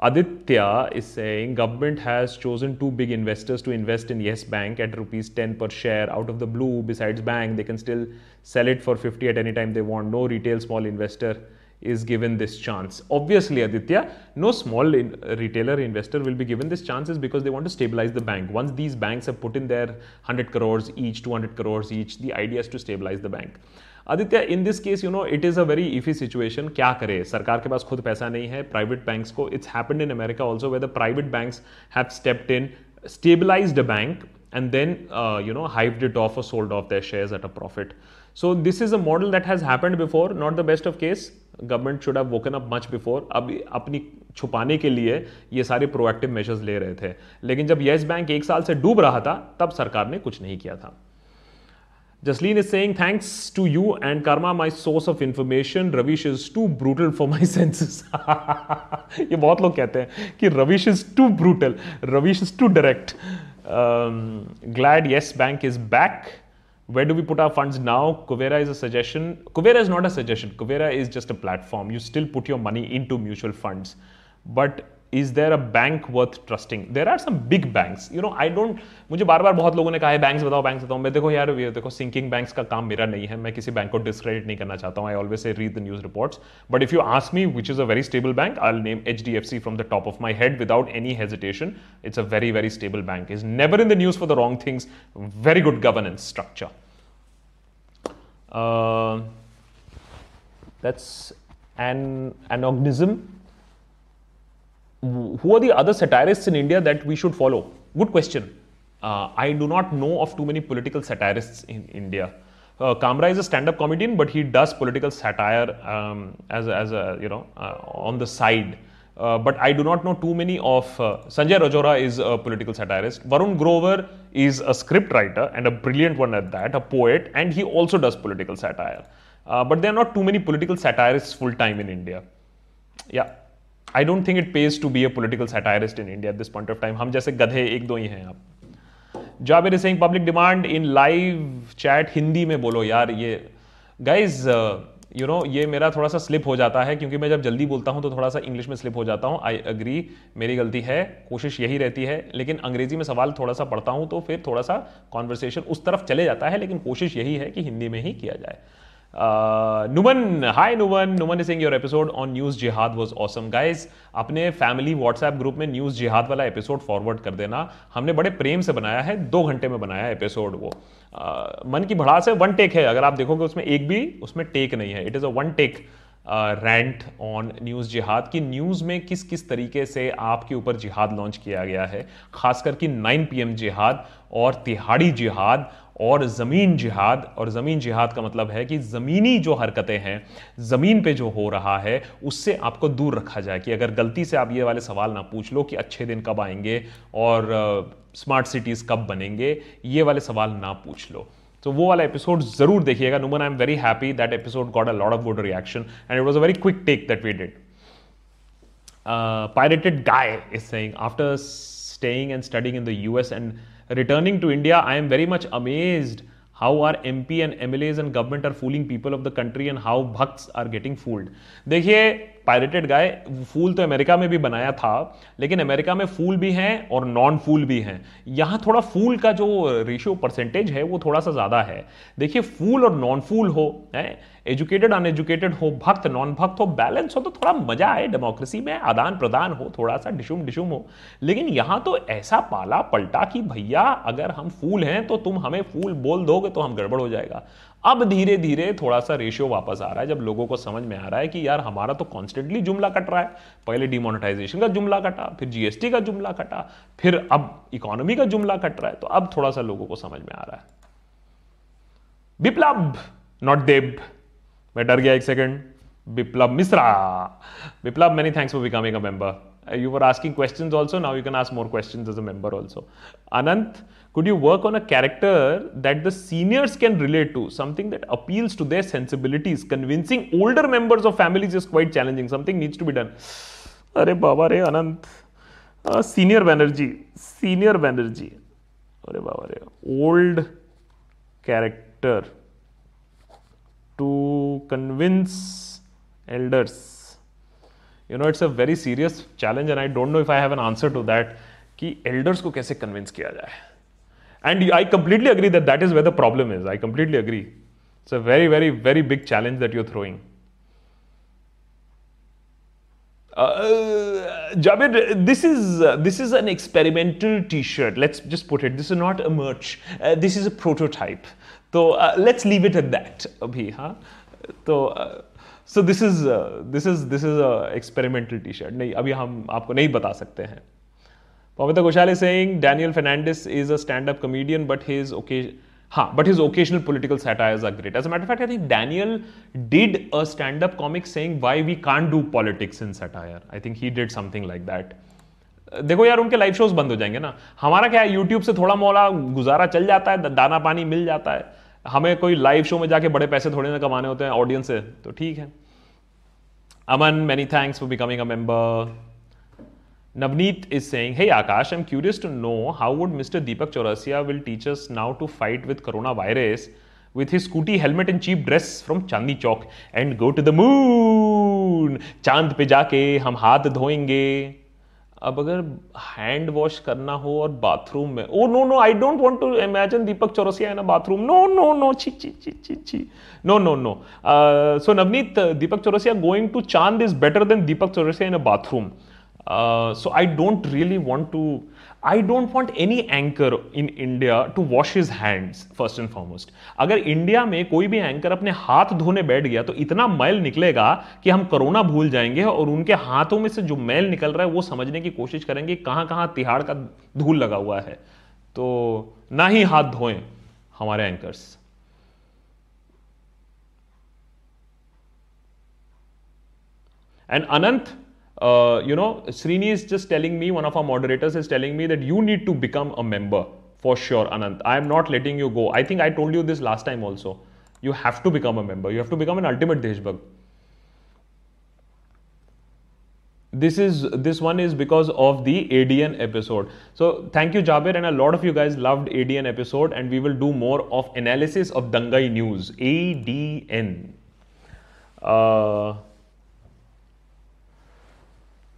Speaker 2: Aditya is saying government has chosen two big investors to invest in Yes Bank at rupees 10 per share out of the blue. Besides bank, they can still sell it for 50 at any time they want. No retail small investor is given this chance. Obviously, Aditya, no small in, retailer investor will be given this chance is because they want to stabilize the bank. Once these banks have put in their 100 crores each, 200 crores each, the idea is to stabilize the bank. Aditya in this case you know it is a very iffy situation क्या करे सरकार के पास खुद पैसा नहीं है private banks को it's happen in America also where private banks have stepped in stabilized bank and then you know hived it of off or sold off their shares at a profit so this is a model that has happened before not the best of case government should have woken up अब अपनी छुपाने के लिए ये सारे proactive measures ले रहे थे लेकिन जब येस बैंक एक साल से डूब रहा था तब सरकार ने कुछ नहीं किया था Jasleen is saying, thanks to you and karma, my source of information. Ravish is too brutal for my senses. ये बहुत लोग कहते हैं कि Ravish is too brutal. Ravish is too direct. Um, glad yes bank is back. where do we put our funds now? Kuvera is a suggestion. Kuvera is not a suggestion. Kuvera is just a platform. You still put your money into mutual funds. But is there a bank worth trusting there are some big banks you know I don't मुझे बार बार बहुत लोगों ने कहा है banks बताओ banks बताओ मैं देखो यार ये देखो सिंकिंग बैंक्स का काम मेरा नहीं है मैं किसी बैंक को डिस्क्रेडिट नहीं करना चाहता हूँ I always read the news reports but if you ask me which is a very stable bank I name H D F C from the top of my head without any hesitation it's a very very stable bank is never in the news for the wrong things very good governance structure that's an anognism who are the other satirists in India that we should follow? Good question. Uh, I do not know of too many political satirists in India. Uh, Kamra is a stand-up comedian, but he does political satire um, as, as a, you know uh, on the side. Uh, but I do not know too many of uh, Sanjay Rajora is a political satirist. Varun Grover is a script writer and a brilliant one at that, a poet, and he also does political satire. Uh, but there are not too many political satirists full time in India. Yeah. I don't think it pays to be a political satirist in India this point of time हम जैसे गधे एक दो ही हैं आप Jabir Singh public demand in live chat Hindi में बोलो यार ये गाइज यू नो ये मेरा थोड़ा सा स्लिप हो जाता है क्योंकि मैं जब जल्दी बोलता हूँ तो थोड़ा सा इंग्लिश में स्लिप हो जाता हूँ आई अग्री मेरी गलती है कोशिश यही रहती है लेकिन अंग्रेजी में सवाल थोड़ा सा पढ़ता हूँ तो फिर थोड़ा सा कॉन्वर्सेशन उस तरफ चले जाता है लेकिन कोशिश यही है कि हिंदी में ही किया जाए Numan hi Numan Numan Singh your episode on news जिहाद वाज ऑसम गाइस अपने फैमिली व्हाट्सएप ग्रुप में न्यूज जिहाद वाला एपिसोड फॉरवर्ड कर देना हमने बड़े प्रेम से बनाया है दो घंटे में बनाया है एपिसोड वो uh, मन की भड़ास है वन टेक है अगर आप देखोगे उसमें एक भी उसमें टेक नहीं है it is a one take rant on news jihad की न्यूज़ में किस किस तरीके से आपके ऊपर जिहाद लॉन्च किया गया है खासकर कि 9 पीएम जिहाद और तिहाड़ी जिहाद और ज़मीन जिहाद और ज़मीन जिहाद का मतलब है कि ज़मीनी जो हरकतें हैं ज़मीन पे जो हो रहा है उससे आपको दूर रखा जाए कि अगर गलती से आप ये वाले सवाल ना पूछ लो कि अच्छे दिन कब आएंगे और स्मार्ट सिटीज़ कब बनेंगे ये वाले सवाल ना पूछ लो तो वो वाला एपिसोड जरूर देखिएगा Numan I am very happy that episode got a lot of good reaction and it was a very quick take that we did pirated guy is saying after staying and studying in the US and Returning to India, I am very much amazed how our MP and MLAs and government are fooling people of the country and how bhaks are getting fooled. देखिए pirated guy fool तो America में भी बनाया था लेकिन America में फूल भी हैं और नॉन फूल भी हैं यहाँ थोड़ा फूल का जो रेशियो परसेंटेज है वो थोड़ा सा ज़्यादा है देखिए फूल और नॉन फूल हो है एजुकेटेड अनएजुकेटेड हो भक्त नॉन भक्त हो बैलेंस हो तो थोड़ा मजा आए डेमोक्रेसी में आदान प्रदान हो थोड़ा सा डिशुम डिशुम हो लेकिन यहाँ तो ऐसा पाला पलटा कि भैया अगर हम फूल हैं तो तुम हमें फूल बोल दोगे तो हम गड़बड़ हो जाएगा अब धीरे धीरे थोड़ा सा रेशियो वापस आ रहा है जब लोगों को समझ में आ रहा है कि यार हमारा तो कॉन्स्टेंटली जुमला कट रहा है पहले डिमोनेटाइजेशन का जुमला कटा फिर जीएसटी का जुमला कटा फिर अब इकोनॉमी का जुमला कट रहा है तो अब थोड़ा सा लोगों को समझ में आ रहा है विप्लब नॉट देव मैं डर गया एक second Biplab Mishra Biplab many thanks for becoming a member you were asking question also now you can ask more question as a member also Anant could you work on a character that the seniors can relate to, something that appeals to their sensibilities? Convincing older members of families is quite challenging. Something needs to be done. अरे बाबा रे Anant senior Banerjee senior Banerjee अरे बाबा रे old character to convince elders you know it's a very serious challenge and I don't know if I have an answer to that कि elders को कैसे convince किया जाए and I completely agree that that is where the problem is. I completely agree. It's a very, very, very big challenge that you're throwing. Uh, this is uh, this is an experimental T-shirt. Let's just put it. This is not a merch. Uh, this is a prototype. So uh, let's leave it at that. Abhi, huh? So uh, so this is uh, this is this is a experimental T-shirt. नहीं अभी हम आपको नहीं बता सकते हैं. Pavita Ghoshal is saying Daniel Fernandez is a stand-up comedian, but his occasion. हाँ but his occasional political satires are great as a matter fact I think Daniel did a stand up comic saying why we can't do politics in satire I think he did something like that देखो यार उनके live shows बंद हो जाएंगे ना हमारा क्या है यूट्यूब से थोड़ा मोला गुजारा चल जाता है दाना पानी मिल जाता है हमें कोई लाइव शो में जाके बड़े पैसे थोड़े ना कमाने होते हैं ऑडियंस से तो ठीक है Aman many thanks for becoming a member Navneet is saying, Hey Akash, I'm curious to know how would Mr. Deepak Chaurasia will teach us now to fight with coronavirus with his scooty helmet and cheap dress from Chandni Chowk and go to the moon. चांद पे जाके hum haath dhoenge. अब अगर hand wash करना हो और bathroom में oh no no I don't want to imagine Deepak Chaurasia in a bathroom no no no छी छी छी छी छी no no no so Navneet Deepak Chaurasia going to चांद is better than Deepak Chaurasia in a bathroom Uh, so I don't really want to. I don't want any anchor in India to wash his hands first and foremost. अगर India में कोई भी anchor अपने हाथ धोने
Speaker 3: बैठ गया तो इतना मैल निकलेगा कि हम कोरोना भूल जाएंगे और उनके हाथों में से जो मैल निकल रहा है वो समझने की कोशिश करेंगे कहां कहां तिहाड़ का धूल लगा हुआ है तो ना ही हाथ धोएं हमारे anchors and Anant Uh, you know, Srini is just telling me, one of our moderators is telling me that you need to become a member for sure, Anant. I am not letting you go. I think I told you this last time also. You have to become a member. You have to become an ultimate Deshbhag. This is this one is because of the ADN episode. So thank you, Jabir, and a lot of you guys loved ADN episode, and we will do more of analysis of Dangai news. ADN. Uh,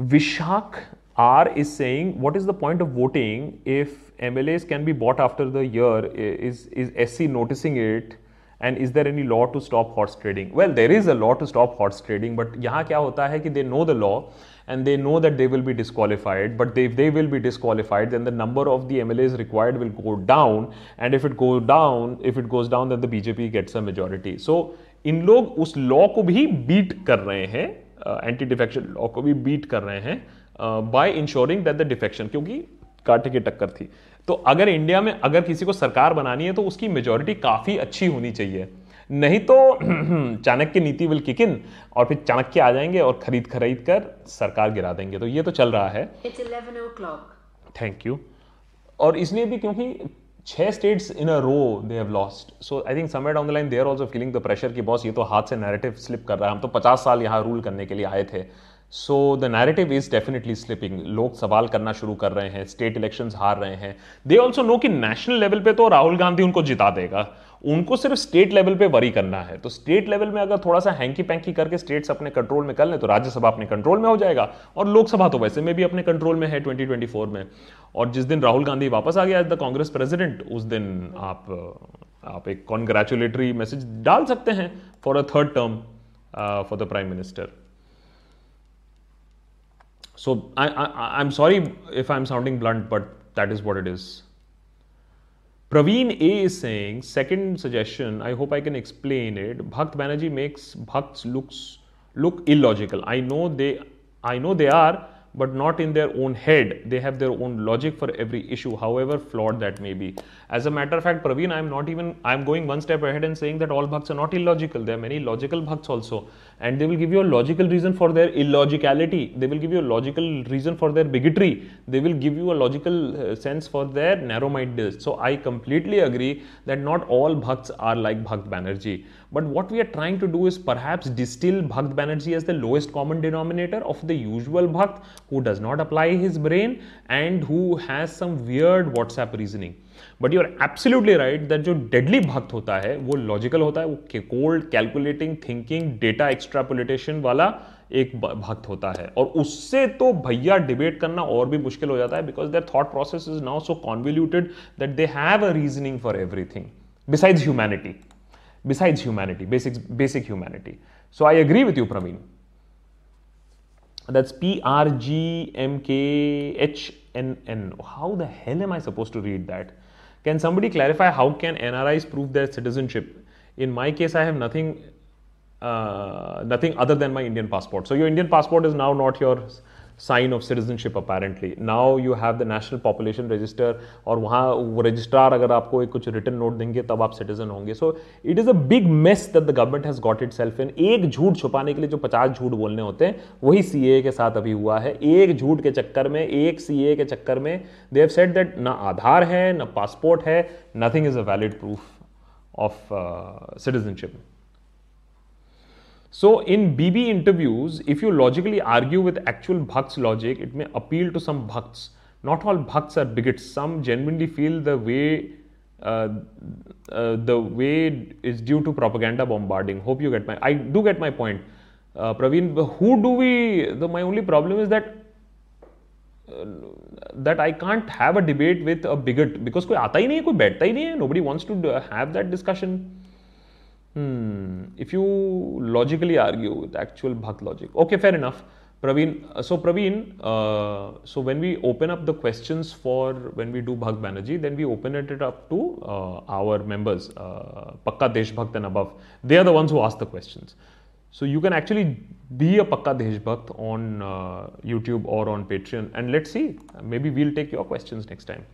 Speaker 3: Vishak R is saying, what is the point of voting if MLAs can be bought after the year? Is, is SC noticing it? And is there any law to stop horse trading? Well, there is a law to stop horse trading, but यहाँ क्या होता है कि they know the law and they know that they will be disqualified. But if they will be disqualified, then the number of the MLAs required will go down. And if it goes down, if it goes down, then the BJP gets a majority. So in लोग उस law को भी beat कर रहे हैं anti defection law को भी beat कर रहे हैं by ensuring that the defection क्योंकि काटे की टक्कर थी तो अगर इंडिया में अगर किसी को सरकार बनानी है तो उसकी मेजोरिटी काफ़ी अच्छी होनी चाहिए नहीं तो Chanakya Niti will kick in और फिर चाणक्य आ जाएंगे और खरीद खरीद कर सरकार गिरा देंगे तो ये तो चल रहा है थैंक यू और इसलिए भी क्योंकि छह states in a row they have lost so I think समेट on the line they are also feeling the pressure कि बॉस ये तो हाथ से नैरेटिव स्लिप कर रहा है हम तो पचास साल यहाँ रूल करने के लिए आए थे so the narrative is definitely slipping लोग सवाल करना शुरू कर रहे हैं स्टेट इलेक्शंस हार रहे हैं दे ऑल्सो नो कि नेशनल लेवल पे तो राहुल गांधी उनको जिता देगा उनको सिर्फ स्टेट लेवल पे वरी करना है तो स्टेट लेवल में अगर थोड़ा सा हैंकी पैंकी करके स्टेट्स अपने कंट्रोल में कर लें तो राज्यसभा अपने कंट्रोल में हो जाएगा और लोकसभा तो वैसे में भी अपने कंट्रोल में है 2024 में और जिस दिन राहुल गांधी वापस आ गया एज द कांग्रेस प्रेसिडेंट उस दिन आप आप एक कॉन्ग्रेचुलेटरी मैसेज डाल सकते हैं for a third term for the prime minister So I, I, am sorry if I'm sounding blunt, but that is what it is. Praveen A is saying, second suggestion, I hope I can explain it. Bhakt Banerjee makes Bhakts looks look illogical. I know they I know they are, but not in their own head. They have their own logic for every issue, however flawed that may be. As a matter of fact, Praveen, I'm not even, I'm going one step ahead and saying that all bhakts are not illogical. There are many logical bhakts also. And they will give you a logical reason for their illogicality. They will give you a logical reason for their bigotry. They will give you a logical uh, sense for their narrow mindedness. So I completely agree that not all bhakts are like Bhakt Banerjee. But what we are trying to do is पर distill Bhakt Banerjee as the lowest common denominator of the usual bhakt who does not apply his brain and who has some weird WhatsApp reasoning but you are absolutely right that जो deadly भक्त होता है वो logical होता है वो cold calculating thinking data extrapolation वाला एक भक्त होता है और उससे तो भैया डिबेट करना और भी मुश्किल हो जाता है because their thought process is now so convoluted that they have a reasoning for everything besides humanity besides humanity, basic, basic humanity. So I agree with you, Praveen. That's P R G M K H N N. How the hell am I supposed to read that? Can somebody clarify how can NRIs prove their citizenship? In my case, I have nothing, uh, nothing other than my Indian passport. So your Indian passport is now not yours. Sign of citizenship apparently now you have the national population register और वहाँ वो registrar अगर आपको एक कुछ return note देंगे तब आप सिटीजन होंगे so it is a big mess that the government has got itself in एक झूठ छुपाने के लिए जो पचास झूठ बोलने होते हैं वही सी ए के साथ अभी हुआ है एक झूठ के चक्कर में एक सी ए के चक्कर में दे हैव सेट दैट ना आधार है ना पासपोर्ट है nothing is a valid proof of citizenship So in BB interviews, if you logically argue with actual Bhakt's logic, it may appeal to some Bhakts. Not all Bhakts are bigots. Some genuinely feel the way uh, uh, the way is due to propaganda bombarding. Hope you get my. I do get my point, uh, Praveen. Who do we? The, my only problem is that uh, that I can't have a debate with a bigot because कोई आता ही नहीं कोई बैठता ही नहीं Nobody wants to uh, have that discussion. Hmm. If you logically argue with actual bhakt logic, okay, fair enough. Praveen, uh, so Praveen, uh, so when we open up the questions for when we do Bhakt Banerjee, then we open it up to uh, our members, uh, Pakka Deshbhakt and above. They are the ones who ask the questions. So you can actually be a Pakka Deshbhakt on uh, YouTube or on Patreon and let's see, maybe we'll take your questions next time.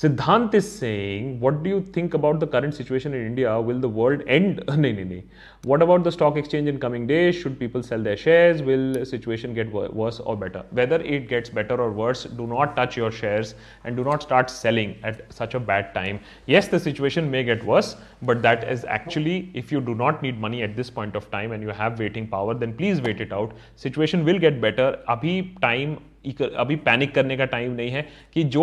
Speaker 3: Siddhant is saying, what do you think about the current situation in India? Will the world end? nee, nee, nee. What about the stock exchange in coming days? Should people sell their shares? Will situation get worse or better? Whether it gets better or worse, do not touch your shares and do not start selling at such a bad time. Yes, the situation may get worse, but that is actually if you do not need money at this point of time and you have waiting power then please wait it out situation will get better abhi time अभी panic करने का time नहीं है कि जो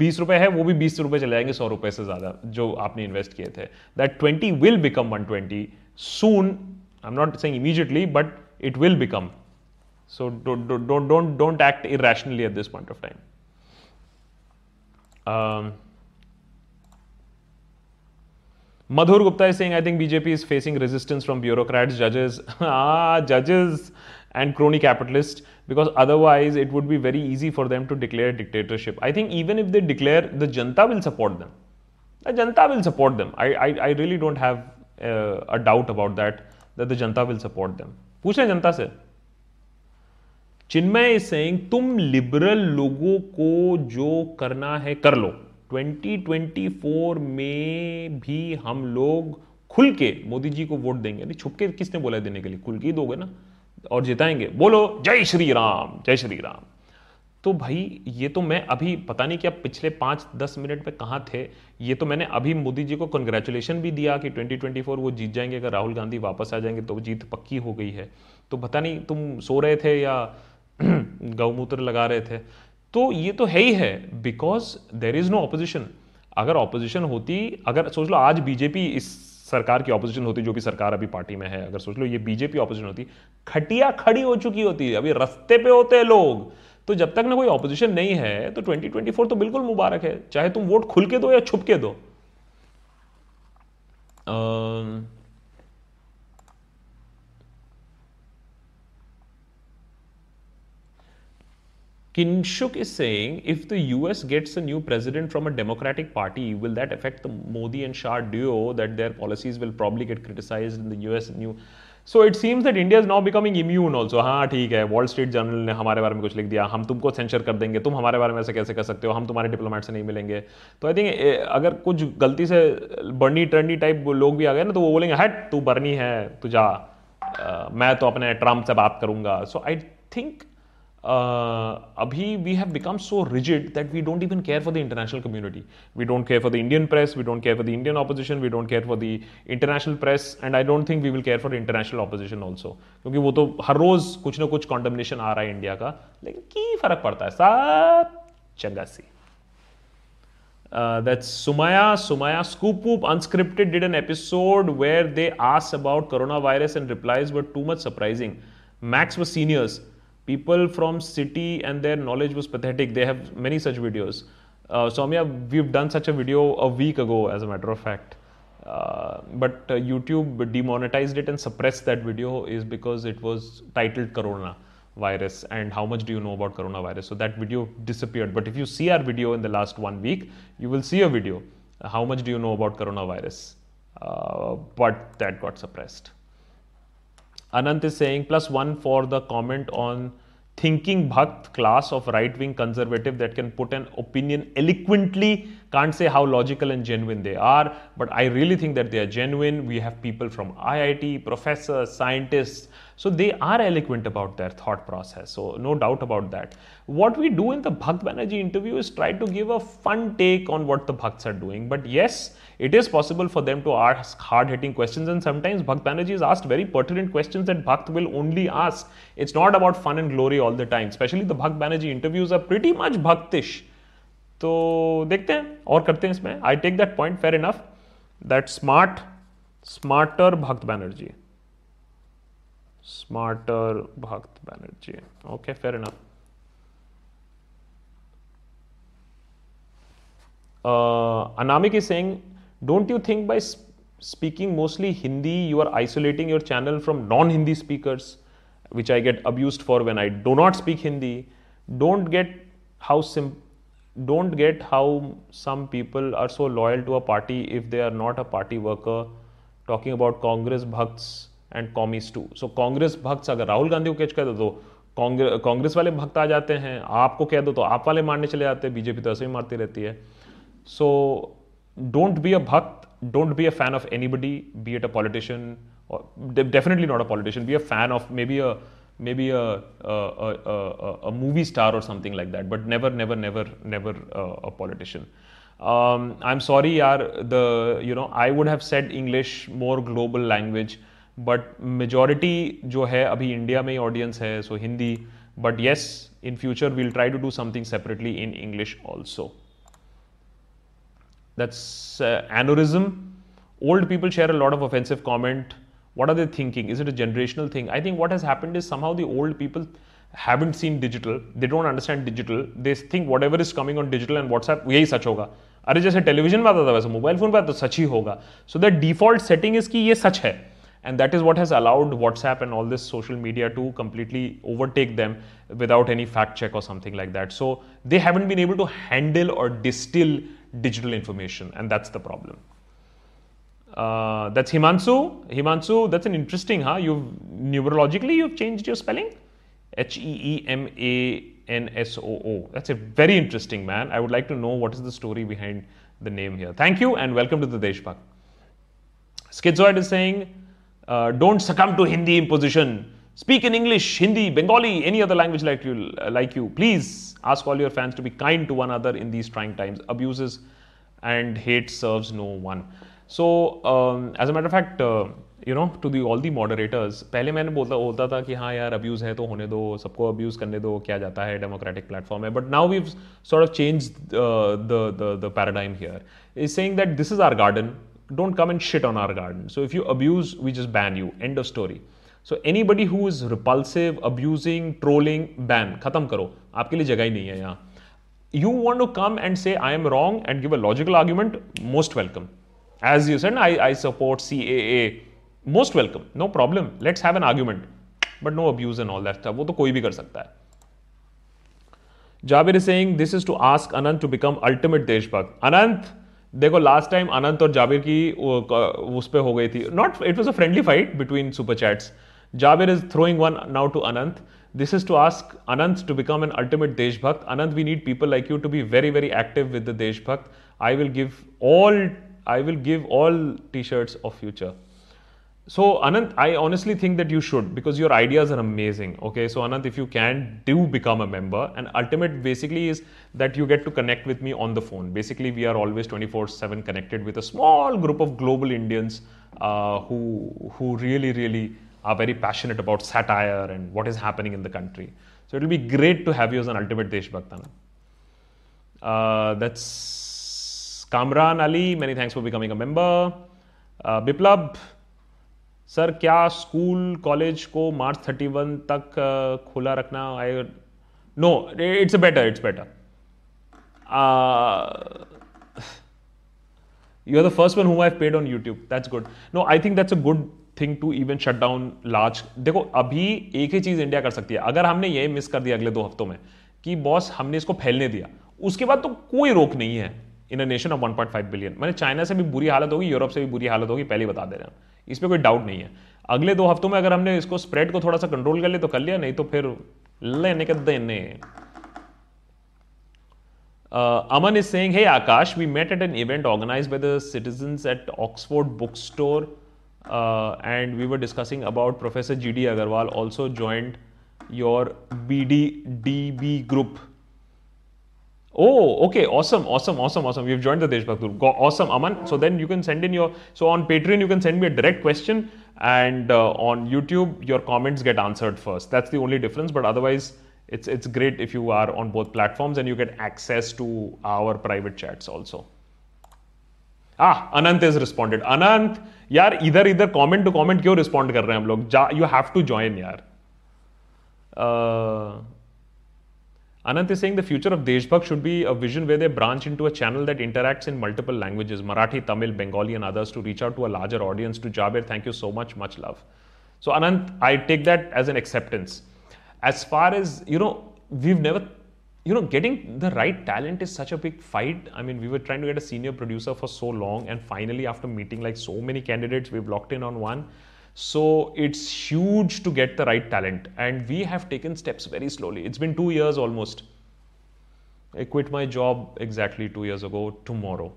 Speaker 3: बीस रुपए है वो भी बीस रुपए चले जाएंगे सौ रुपए से ज्यादा जो आपने इन्वेस्ट किए थे that twenty will become one twenty soon I am not saying immediately but it will become So don't, don't, don't, don't act irrationally at this point of time. Um, Madhur Gupta is saying, I think BJP is facing resistance from bureaucrats, judges, ah, judges and crony capitalists because otherwise it would be very easy for them to declare dictatorship. I think even if they declare, the Janta will support them. The Janta will support them. I, I, I really don't have uh, a doubt about that, that the Janta will support them. पूछ Janta जनता से is saying, Tum तुम liberal लोगों को जो करना है कर लो 2024 में भी हम लोग खुल के मोदी जी को वोट देंगे नहीं छुपके किसने बोला देने के लिए खुल के दोगे ना और जिताएंगे बोलो जय श्री राम जय श्री राम तो भाई ये तो मैं अभी पता नहीं कि आप पिछले पाँच दस मिनट में कहाँ थे ये तो मैंने अभी मोदी जी को कंग्रेचुलेशन भी दिया कि 2024 वो जीत जाएंगे अगर राहुल गांधी वापस आ जाएंगे तो जीत पक्की हो गई है तो पता नहीं तुम सो रहे थे या गौमूत्र लगा रहे थे तो ये तो है ही है because there is no opposition अगर ऑपोजिशन होती अगर सोच लो आज बीजेपी इस सरकार की ऑपोजिशन होती जो भी सरकार अभी पार्टी में है अगर सोच लो ये बीजेपी ऑपोजिशन होती खटिया खड़ी हो चुकी होती अभी रस्ते पे होते हैं लोग तो जब तक ना कोई ऑपोजिशन नहीं है तो 2024 तो बिल्कुल मुबारक है चाहे तुम वोट खुल के दो या छुप के दो आ... Kinshuk is saying if the US gets a new president from a Democratic party, will that affect the Modi and Shah duo that their policies will probably get criticized in the US new? So it seems that India is now becoming immune also हाँ ठीक है World Street Journal ने हमारे बारे में कुछ लिख दिया हम तुमको सेंशर कर देंगे तुम हमारे बारे में ऐसे कैसे कर सकते हो हम तुम्हारे डिप्लोमेट से नहीं मिलेंगे तो आई थिंक अगर कुछ गलती से बर्नी टर्नी टाइप लोग भी आ गए ना तो वो बोलेंगे हट तू बर्नी है तू जा मैं तो अपने ट्रंप से बात करूंगा so I think uh, abhi we have become so rigid that we don't even care for the international community. We don't care for the Indian press, we don't care for the Indian opposition, we don't care for the international press, and I don't think we will care for international opposition also. Because, वो तो हर रोज कुछ ना कुछ condemnation आ रहा है India का लेकिन की फर्क पड़ता है साहब चंगा सी Uh, that's Sumaya. Sumaya Scoopwoop Unscripted did an episode where they asked about coronavirus and replies were too much surprising. Max was seniors people from city and their knowledge was pathetic. They have many such videos. Uh, Soumya, we've done such a video a week ago, as a matter of fact. Uh, but uh, YouTube demonetized it and suppressed that video is because it was titled Corona virus and how much do you know about coronavirus so that video disappeared but if you see our video in the last one week you will see a video how much do you know about coronavirus uh, but that got suppressed Anant is saying plus one for the comment on thinking Bhakt class of right wing conservative that can put an opinion eloquently. Can't say how logical and genuine they are, but I really think that they are genuine. We have people from IIT, professors, scientists, so they are eloquent about their thought process. So no doubt about that. What we do in the Bhakt Banerjee interview is try to give a fun take on what the Bhakts are doing. But yes, it is possible for them to ask hard-hitting questions and sometimes Bhakt Banerjee is asked very pertinent questions that Bhakt will only ask. It's not about fun and glory all the time. Especially the Bhakt Banerjee interviews are pretty much Bhaktish. तो देखते हैं और करते हैं इसमें I take that point fair enough that smart smarter Bhakt Banerjee smarter Bhakt Banerjee. Okay, fair enough. Uh, Anamik is saying, don't you think by sp speaking mostly Hindi, you are isolating your channel from non Hindi speakers, which I get abused for when I do not speak Hindi? Don't get how simple don't get how some people are so loyal to a party if they are not a party worker. Talking about Congress Bhakts, and commies too so Congress भक्त अगर राहुल गांधी को catch कर दो तो कांग्रेस वाले भक्त आ जाते हैं आपको कह दो तो आप वाले मारने चले जाते हैं बीजेपी तो ऐसे ही मारती रहती है so don't be a bhakt don't be a fan of anybody be at a politician definitely not a politician be a fan of maybe a maybe a movie star और something like that but never never never never a politician I am sorry यार the you know I would have said English more global language but majority जो है अभी India में ही audience है so Hindi but yes in future will try to do something separately in English also that's uh, old people share a lot of offensive comment what are they thinking is it a generational thing i think what has happened is somehow the old people haven't seen digital they don't understand digital they think whatever is coming on digital and whatsapp yahi sach hoga अरे जैसे television में आता था वैसे mobile phone पे तो सच ही होगा सो द डिफॉल्ट सेटिंग इसकी ये सच है and that is what has allowed whatsapp and all this social media to completely overtake them without any fact check or something like that so they haven't been able to handle or distill digital information and that's the problem uh, that's himansu himansu that's an interesting huh you've numerologically you've changed your spelling h e e m a n s o o that's a very interesting man i would like to know what is the story behind the name here thank you and welcome to the Deshpak. schizoid is saying uh, don't succumb to Hindi imposition. Speak in English, Hindi, Bengali, any other language like you, like you. Please ask all your fans to be kind to one another in these trying times. Abuses and hate serves no one. So, um, as a matter of fact, uh, know, to to the all the moderators पहले मैंने बोलता बोलता था कि हाँ यार abuse है तो होने दो सबको अब्यूज़ करने दो क्या जाता है डेमोक्रेटिक प्लेटफॉर्म है but now we sort of change the paradigm here is saying that this is our garden don't come and shit on our garden. So if you abuse, we just ban you. End of story. So anybody who is repulsive, abusing, trolling, ban. खत्म करो आपके लिए जगह ही नहीं है यहाँ You want to come and say I am wrong and give a logical argument, most welcome. As you said, I, I support CAA. Most welcome, no problem. Let's have an argument. But no abuse and all that stuff. वो तो कोई भी कर सकता है Jabir is saying this is to ask Anant to become ultimate Deshbhakt. Anant, देखो last time Anant और जाबिर की उस पर हो गई थी not it was a friendly fight between super chats Jabir is throwing one now to Anant this is to ask Anant to become an ultimate Deshbhakt Anant we need people like you to be very very active with the Deshbhakt I will give all I will give all T shirts of future So, Anant, I honestly think that you should because your ideas are amazing. Okay, so Anant, if you can, do become a member. And ultimate basically is that you get to connect with me on the phone. Basically, we are always 24 7 connected with a small group of global Indians uh, who, who really, really are very passionate about satire and what is happening in the country. So, it will be great to have you as an ultimate Deshbhakt, uh, that's Kamran Ali. Many thanks for becoming a member. Uh, Biplab. Sir क्या school college को March thirty one तक खुला रखना I know it's better it's better you are the first one who I paid on YouTube that's good no I think that's a good thing to even shut down large देखो अभी एक ही चीज India कर सकती है अगर हमने ये मिस कर दिया अगले दो हफ्तों में कि बॉस हमने इसको फैलने दिया उसके बाद तो कोई रोक नहीं है in a nation of 1.5 billion मैंने चाइना से भी बुरी हालत होगी यूरोप से भी बुरी हालत होगी पहले बता दे रहे हैं इसमें कोई डाउट नहीं है अगले दो हफ्तों में अगर हमने इसको स्प्रेड को थोड़ा सा कंट्रोल कर लिया तो कर लिया नहीं तो फिर लेने के देने Uh, Aman is saying, Hey Akash, we met at an event organized by the citizens at Oxford Bookstore, uh, and we were discussing about Professor G.D. Agarwal also joined your BDDB group. Oh, okay, awesome, awesome, awesome, awesome. You've joined the Deshbhaktur. group. awesome, Aman. So then you can send in your. So on Patreon, you can send me a direct question, and uh, on YouTube, your comments get answered first. That's the only difference. But otherwise, it's it's great if you are on both platforms and you get access to our private chats also. Ah, Anant has responded. Anant, yar, either either comment to comment, क्यों respond कर रहे हैं You have to join, to uh, Anant is saying the future of Deshbhakt should be a vision where they branch into a channel that interacts in multiple languages, Marathi, Tamil, Bengali, and others to reach out to a larger audience. To Jabir, thank you so much. Much love. So, Anant, I take that as an acceptance. As far as, you know, we've never, you know, getting the right talent is such a big fight. I mean, we were trying to get a senior producer for so long, and finally, after meeting like so many candidates, we've locked in on one. So it's huge to get the right talent, and we have taken steps very slowly. It's been two years almost. I quit my job exactly two years ago, tomorrow,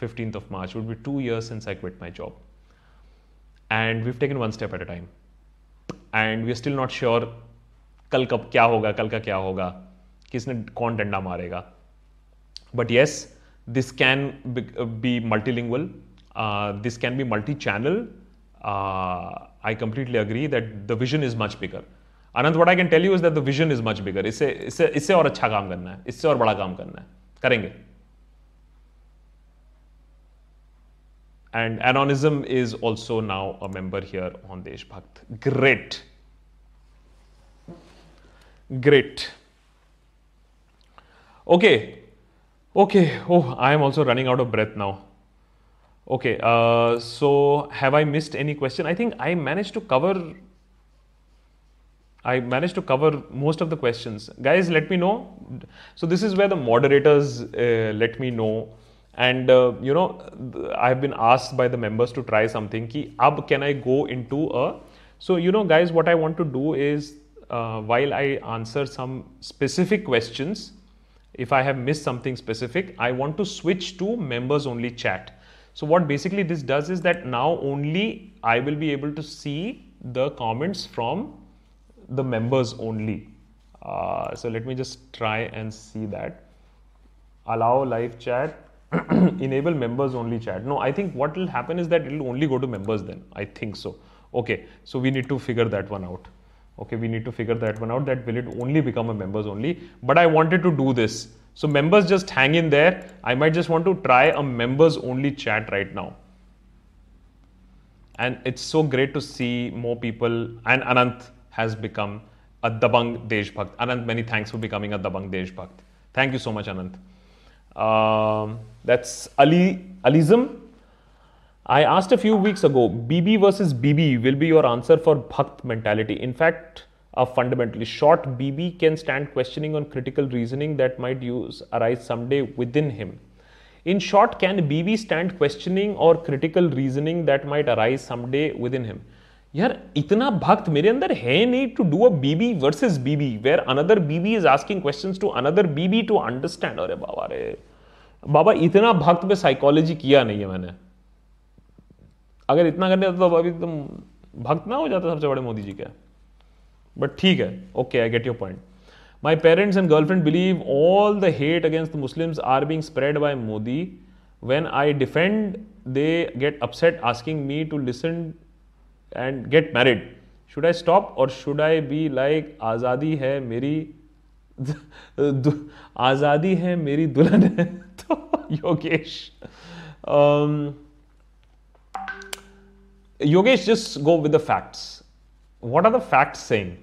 Speaker 3: 15th of March, it would be two years since I quit my job. And we've taken one step at a time. And we're still not sure कल कब क्या होगा कल का क्या होगा किसने कौन डंडा मारेगा but yes this can be multilingual this can be multi channel uh, I completely agree that the vision is much bigger. Anand, what I can tell you is that the vision is much bigger. it's इससे इससे और अच्छा काम करना है इससे और बड़ा काम करना है करेंगे And Anonism is also now a member here on Desh Bhakt. Great. Great. Okay. Okay. Oh, I am also running out of breath now. Okay, uh, so have I missed any question? I think I managed to cover. I managed to cover most of the questions. Guys, let me know. So this is where the moderators uh, let me know. And uh, you know, I have been asked by the members to try something. Ki ab can I go into a? So you know, guys, what I want to do is uh, while I answer some specific questions, if I have missed something specific, I want to switch to members only chat so what basically this does is that now only I will be able to see the comments from the members only. Uh, so let me just try and see that. Allow live chat, enable members only chat. No, I think what will happen is that it will only go to members then. I think so. Okay, so we need to figure that one out okay we need to figure that one out that will it only become a members only but i wanted to do this so members just hang in there. I might just want to try a members only chat right now. And it's so great to see more people and Anant has become a Dabang Deshbhakt. Anant, many thanks for becoming a Dabang Deshbhakt. Thank you so much, Anant. Um, that's Ali Alism. I asked a few weeks ago, BB versus BB will be your answer for Bhakt mentality. In fact, are fundamentally short. BB can stand questioning on critical reasoning that might use arise someday within him. In short, can BB stand questioning or critical reasoning that might arise someday within him? यार इतना भक्त मेरे अंदर है नहीं to do a BB versus BB where another BB is asking questions to another BB to understand अरे बाबा रे बाबा इतना भक्त में साइकोलॉजी किया नहीं है मैंने अगर इतना करने तो अभी तुम भक्त ना हो जाता सबसे बड़े मोदी जी का But theek okay, I get your point. My parents and girlfriend believe all the hate against Muslims are being spread by Modi. When I defend, they get upset asking me to listen and get married. Should I stop or should I be like Azadi hai meri Azadi है मेरी दुल्हन है तो Yogesh um, Yogesh just go with the what are the facts saying?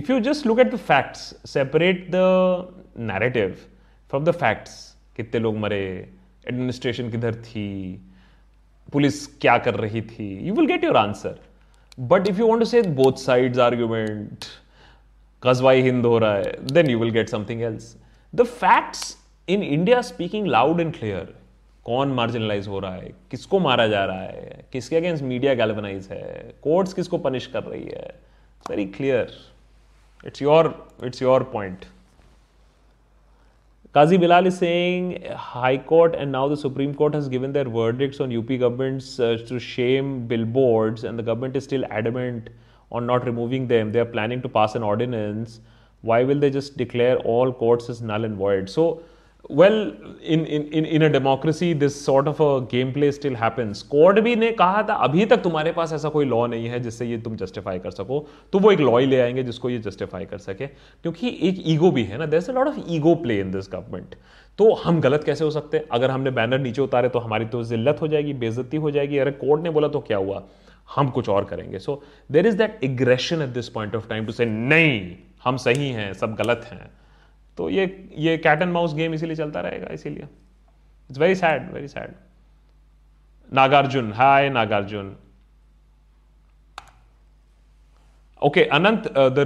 Speaker 3: if you just look at the facts, separate the narrative from the facts, कितने लोग मरे administration किधर थी पुलिस क्या कर रही थी you will get your answer but if you want to say both sides argument कजवाई हिंद हो रहा है then you will get something else the facts in India speaking loud and clear कौन मार्जिनलाइज हो रहा है किसको मारा जा रहा है किसके अगेंस्ट मीडिया गैल्वनाइज है कोर्ट्स किसको पनिश कर रही है very clear It's your it's your point. Qazi Bilal is saying High Court and now the Supreme Court has given their verdicts on UP governments uh, to shame billboards and the government is still adamant on not removing them. They are planning to pass an ordinance. Why will they just declare all courts as null and void? So well in in in a democracy this sort of a game play still happens court भी ने कहा था अभी तक तुम्हारे पास ऐसा कोई law नहीं है जिससे ये तुम जस्टिफाई कर सको तो वो एक लॉ ही ले आएंगे जिसको ये जस्टिफाई कर सके क्योंकि एक ईगो भी है ना there a lot of ego play in this government तो हम गलत कैसे हो सकते हैं अगर हमने बैनर नीचे उतारे तो हमारी तो जिल्लत हो जाएगी बेजती हो जाएगी अरे कोर्ट ने बोला तो क्या हुआ हम कुछ और करेंगे so there is that aggression at this point of time to say नहीं हम सही हैं सब गलत हैं तो ये ये कैट एंड माउस गेम इसीलिए चलता रहेगा इसीलिए it's very sad very sad Nagarjun hi Nagarjun okay Anant the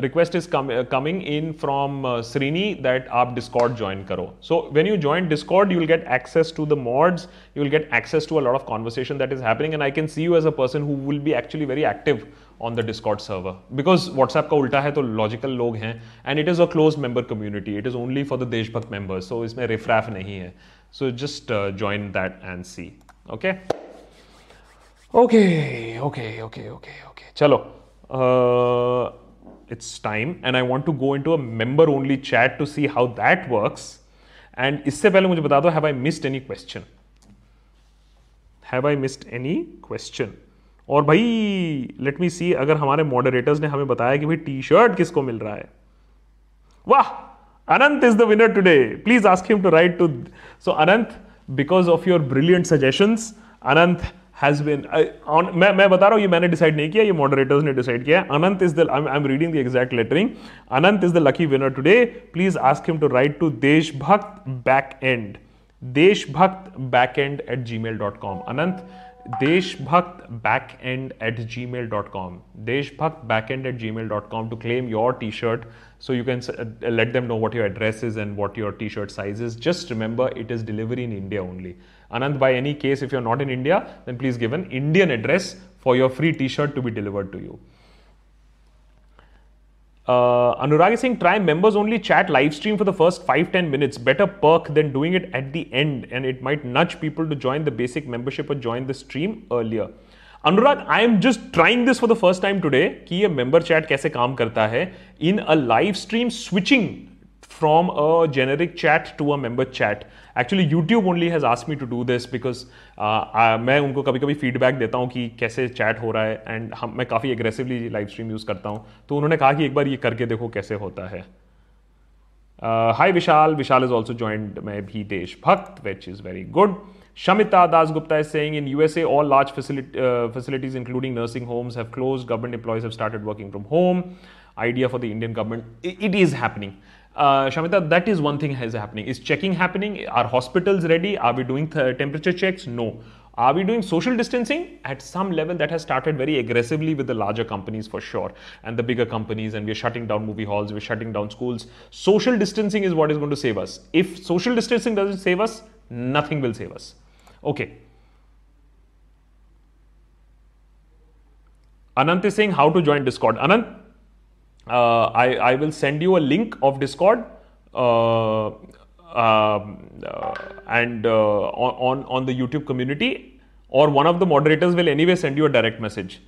Speaker 3: request is coming in from Srini that आप डिस्कॉर्ड ज्वाइन करो so when you join Discord you will get access to the mods you will get access to a lot of conversation that is happening and I can see you as a person who will be actually very active on the Discord server because WhatsApp का उल्टा है तो logical लोग हैं and it is a close member community it is only for the Deshbhakt members so इसमें riffraff नहीं है so just join that and see okay okay okay okay okay okay चलो time and I want to go in to a member only chat to see how that works. And इससे पहले मुझे बता दो have I missed any question have I missed any question और भाई let मी सी अगर हमारे मॉडरेटर्स ने हमें बताया कि भाई टी शर्ट किसको मिल रहा है वाह Anant is the winner today please ask him to write to so Anant because of your brilliant suggestion Anant has been मैं मैं बता रहा हूं ये मैंने डिसाइड नहीं किया ये मॉडरेटर्स ने डिसाइड किया Anant is the I am reading the exact lettering Anant is the lucky winner today please ask him to write to Deshbhakt back and Deshbhakt back and at ji mail dot com Anant deshbhaktbackend at gmail.com deshbhaktbackend at gmail.com to claim your t-shirt so you can uh, let them know what your address is and what your t-shirt size is just remember it is delivery in india only anand by any case if you're not in india then please give an indian address for your free t-shirt to be delivered to you uh, Anuragi Singh, try members only chat live stream for the first 5 10 minutes. Better perk than doing it at the end, and it might nudge people to join the basic membership or join the stream earlier. Anurag, I am just trying this for the first time today. Ki member chat kaise kaam karta hai in a live stream switching from a generic chat to a member chat. Actually YouTube only has ask me to do this because मैं उनको कभी कभी feedback देता हूँ कि कैसे chat हो रहा है एंड हम मैं काफ़ी एग्रेसिवली लाइव स्ट्रीम यूज़ करता हूँ तो उन्होंने कहा कि एक बार ये करके देखो कैसे होता है hi Vishal Vishal is also joint my भी Deshbhakt which is very good Shamita Das Gupta is saying in USA all large facilities including nursing homes have close government employees have started working from home idea for the Indian government it is happening uh, Shamita, that is one thing is happening. Is checking happening? Are hospitals ready? Are we doing temperature checks? No. Are we doing social distancing? At some level, that has started very aggressively with the larger companies for sure and the bigger companies, and we're shutting down movie halls, we're shutting down schools. Social distancing is what is going to save us. If social distancing doesn't save us, nothing will save us. Okay. Anant is saying how to join Discord. Anant, uh, I, I will send you a link of Discord uh, um, uh and uh, on, on the YouTube community, or one of the moderators will anyway send you a direct message.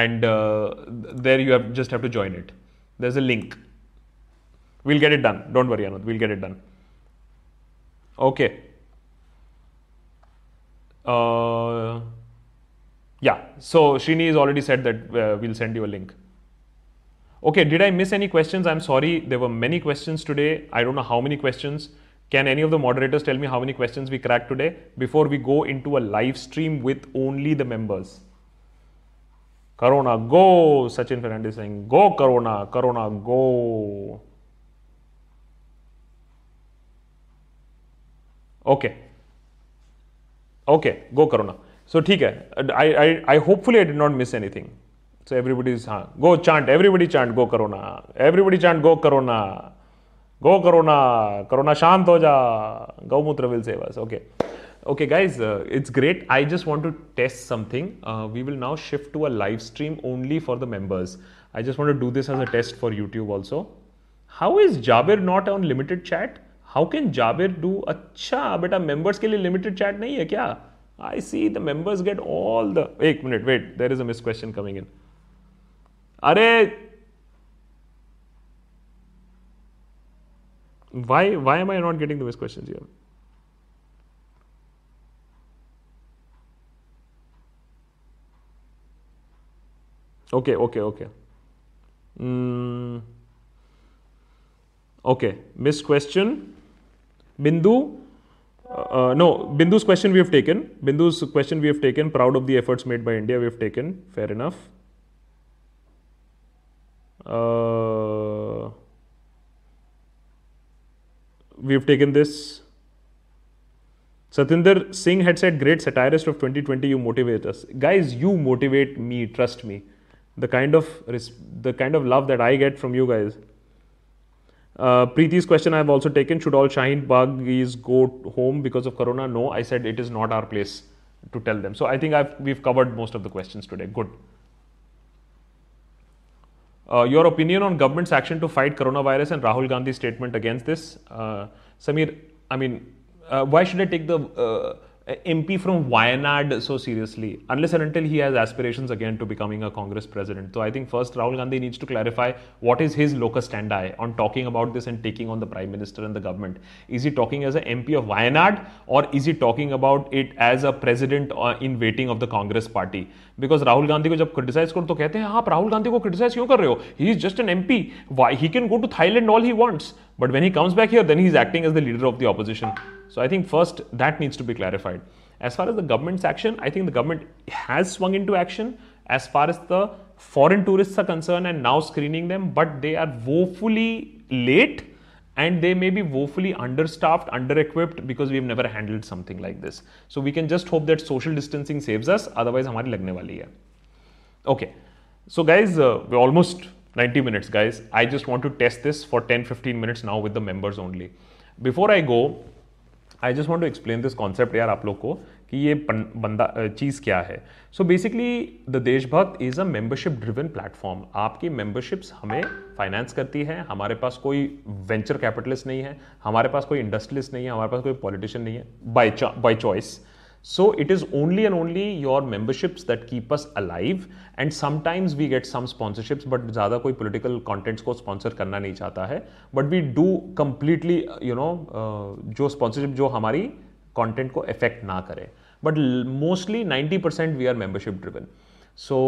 Speaker 3: and there you have just have to join it. There's a link. We'll get it done. Don't worry, Anand. We'll get it done. Okay. Uh, yeah, so Shini has already said that uh, we'll send you a link. Okay, did I miss any questions? I'm sorry, there were many questions today. I don't know how many questions. Can any of the moderators tell me how many questions we cracked today before we go into a live stream with only the members? Corona, go! Sachin Fernandez saying, go Corona, Corona, go! Okay. Okay, go Corona. So, okay, I, I, I hopefully I did not miss anything. So everybody is हाँ go chant everybody chant go corona everybody chant go corona go corona corona शांत हो जा गौमूत्र will save us okay okay guys uh, it's great I just want to test something uh, we will now shift to a live stream only for the members I just want to do this as a test for YouTube also how is Jabir not on limited chat how can Jabir do अच्छा बेटा members ke liye limited chat nahi hai kya I see the members get all the. Wait, minute, wait. There is a missed question coming in. uh, अरे why why am i not getting those questions here okay okay okay mm. okay miss question bindu uh, no bindu's question we have taken bindu's question we have taken proud of the efforts made by india we have taken fair enough uh, we've taken this. Satinder Singh had said, Great satirist of 2020, you motivate us. Guys, you motivate me, trust me. The kind of, the kind of love that I get from you guys. Uh, Preeti's question I have also taken Should all Shaheen Bagis go home because of Corona? No, I said it is not our place to tell them. So I think I've, we've covered most of the questions today. Good. Uh, your opinion on government's action to fight coronavirus and Rahul Gandhi's statement against this. Uh, Samir, I mean, uh, why should I take the uh, MP from Wayanad so seriously, unless and until he has aspirations again to becoming a Congress president. So I think first Rahul Gandhi needs to clarify what is his locus standi on talking about this and taking on the Prime Minister and the government. Is he talking as an MP of Wayanad or is he talking about it as a president uh, in waiting of the Congress party? Because Rahul Gandhi को जब criticize करो तो कहते हैं आप Rahul Gandhi को criticize क्यों कर रहे हो? He is just an MP. Why he can go to Thailand all he wants, but when he comes back here, then he is acting as the leader of the opposition. So I think first that needs to be clarified. As far as the government's action, I think the government has swung into action as far as the foreign tourists are concerned and now screening them, but they are woefully late and they may be woefully understaffed, under-equipped because we've never handled something like this. So we can just hope that social distancing saves us, otherwise हमारी लगने वाली है. Okay, so guys, uh, we're almost 90 minutes, guys. I just want to test this for 10-15 minutes now with the members only. Before I go, I just want to explain this concept यार आप लोग को कि ये बंदा चीज़ क्या है so basically the Deshbhakt is a membership driven platform आपकी मेंबरशिप्स हमें फाइनेंस करती है हमारे पास कोई वेंचर कैपिटलिस्ट नहीं है हमारे पास कोई इंडस्ट्रियलिस्ट नहीं है हमारे पास कोई पॉलिटिशियन नहीं है by by choice So it is only and only your memberships that keep us alive and sometimes we get some sponsorships but ज़्यादा कोई political contents को sponsor करना नहीं चाहता है but we do completely you know uh, जो sponsorship जो हमारी content को affect ना करे but mostly 90% we are membership driven. So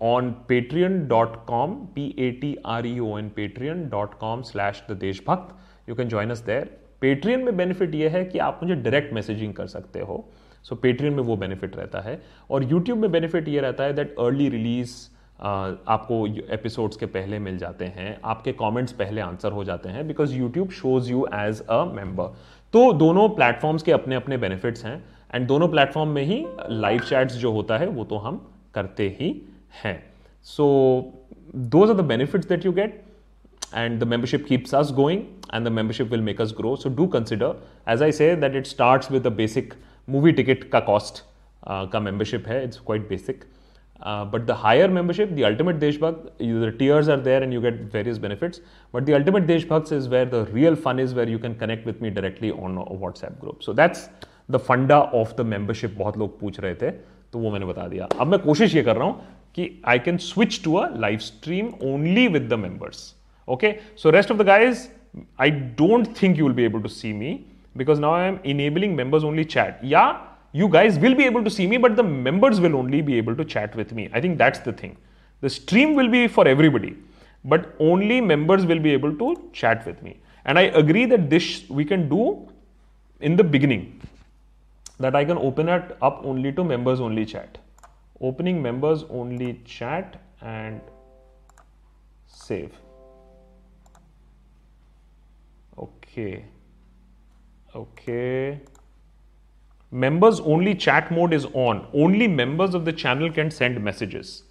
Speaker 3: on patreon.com, P-A-T-R-E-O-N, patreon.com slash the Deshbhakt, you can join us there. Patreon में benefit ये है कि आप मुझे direct messaging कर सकते हो. सो पेट्रियन में वो बेनिफिट रहता है और यूट्यूब में बेनिफिट ये रहता है दैट अर्ली रिलीज़ आपको एपिसोड्स के पहले मिल जाते हैं आपके कमेंट्स पहले आंसर हो जाते हैं because YouTube shows you as a member तो दोनों प्लेटफॉर्म्स के अपने अपने बेनिफिट्स हैं एंड दोनों प्लेटफॉर्म में ही लाइव चैट्स जो होता है वो तो हम करते ही हैं so those are the benefits that you get and the membership keeps us going and the membership will make us grow so do consider as I say that it start with the basic movie ticket का cost का membership है it's quite basic but the higher membership the ultimate Deshbhakt tiers are there and you get various benefits but the ultimate Deshbhakt is where the real fun is where you can connect with me directly on WhatsApp group so that's the फंडा of the membership बहुत लोग पूछ रहे थे तो वो मैंने बता दिया अब मैं कोशिश ये कर रहा हूँ कि I can switch to a live stream only with the members okay so rest of the guys I don't think you will be able to see me because now I am enabling members only chat. Yeah, you guys will be able to see me, but the members will only be able to chat with me. I think that's the thing. The stream will be for everybody, but only members will be able to chat with me. And I agree that this we can do in the beginning that I can open it up only to members only chat. Opening members only chat and save. Okay. Okay. Members only chat mode is on. Only members of the channel can send messages.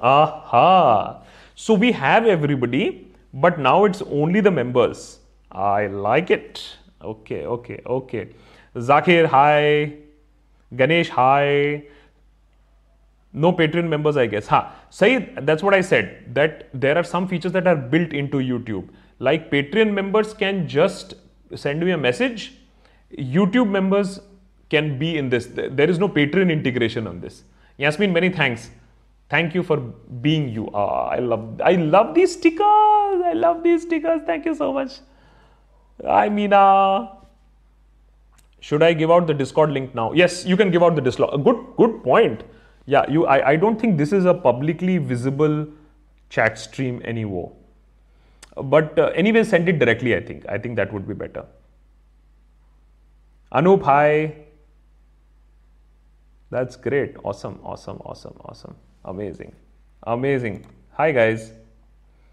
Speaker 3: Aha. So we have everybody, but now it's only the members. I like it. Okay, okay, okay. Zakir, hi. Ganesh, hi. No Patreon members, I guess. Ha. Say that's what I said. That there are some features that are built into YouTube. Like Patreon members can just send me a message. YouTube members can be in this. There is no Patreon integration on this. Yasmin, many thanks. Thank you for being you. Ah, I love I love these stickers. I love these stickers. Thank you so much. I Meena. Should I give out the Discord link now? Yes, you can give out the Discord. Good, good point. Yeah, you. I, I don't think this is a publicly visible chat stream anymore. But uh, anyway, send it directly, I think. I think that would be better. Anup, hi. That's great. Awesome, awesome, awesome, awesome. Amazing. Amazing. Hi, guys.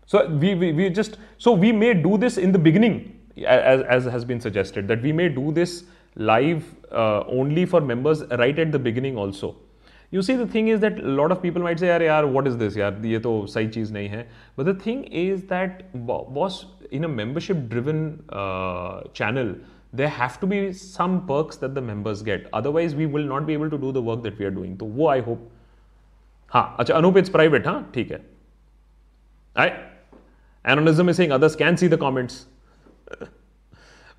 Speaker 3: So we, we, we just, so we may do this in the beginning, as, as has been suggested, that we may do this live uh, only for members right at the beginning also. You see the thing is that lot of people might say यार यार what is this यार ये तो सही चीज़ नहीं है but the thing is that boss in a membership driven channel they have to be some perks that the members get otherwise we will not be able to do the work that we are doing तो वो I hope हाँ अच्छा Anoop it's private हाँ ठीक है I एनोनिज्म is saying others can see the comments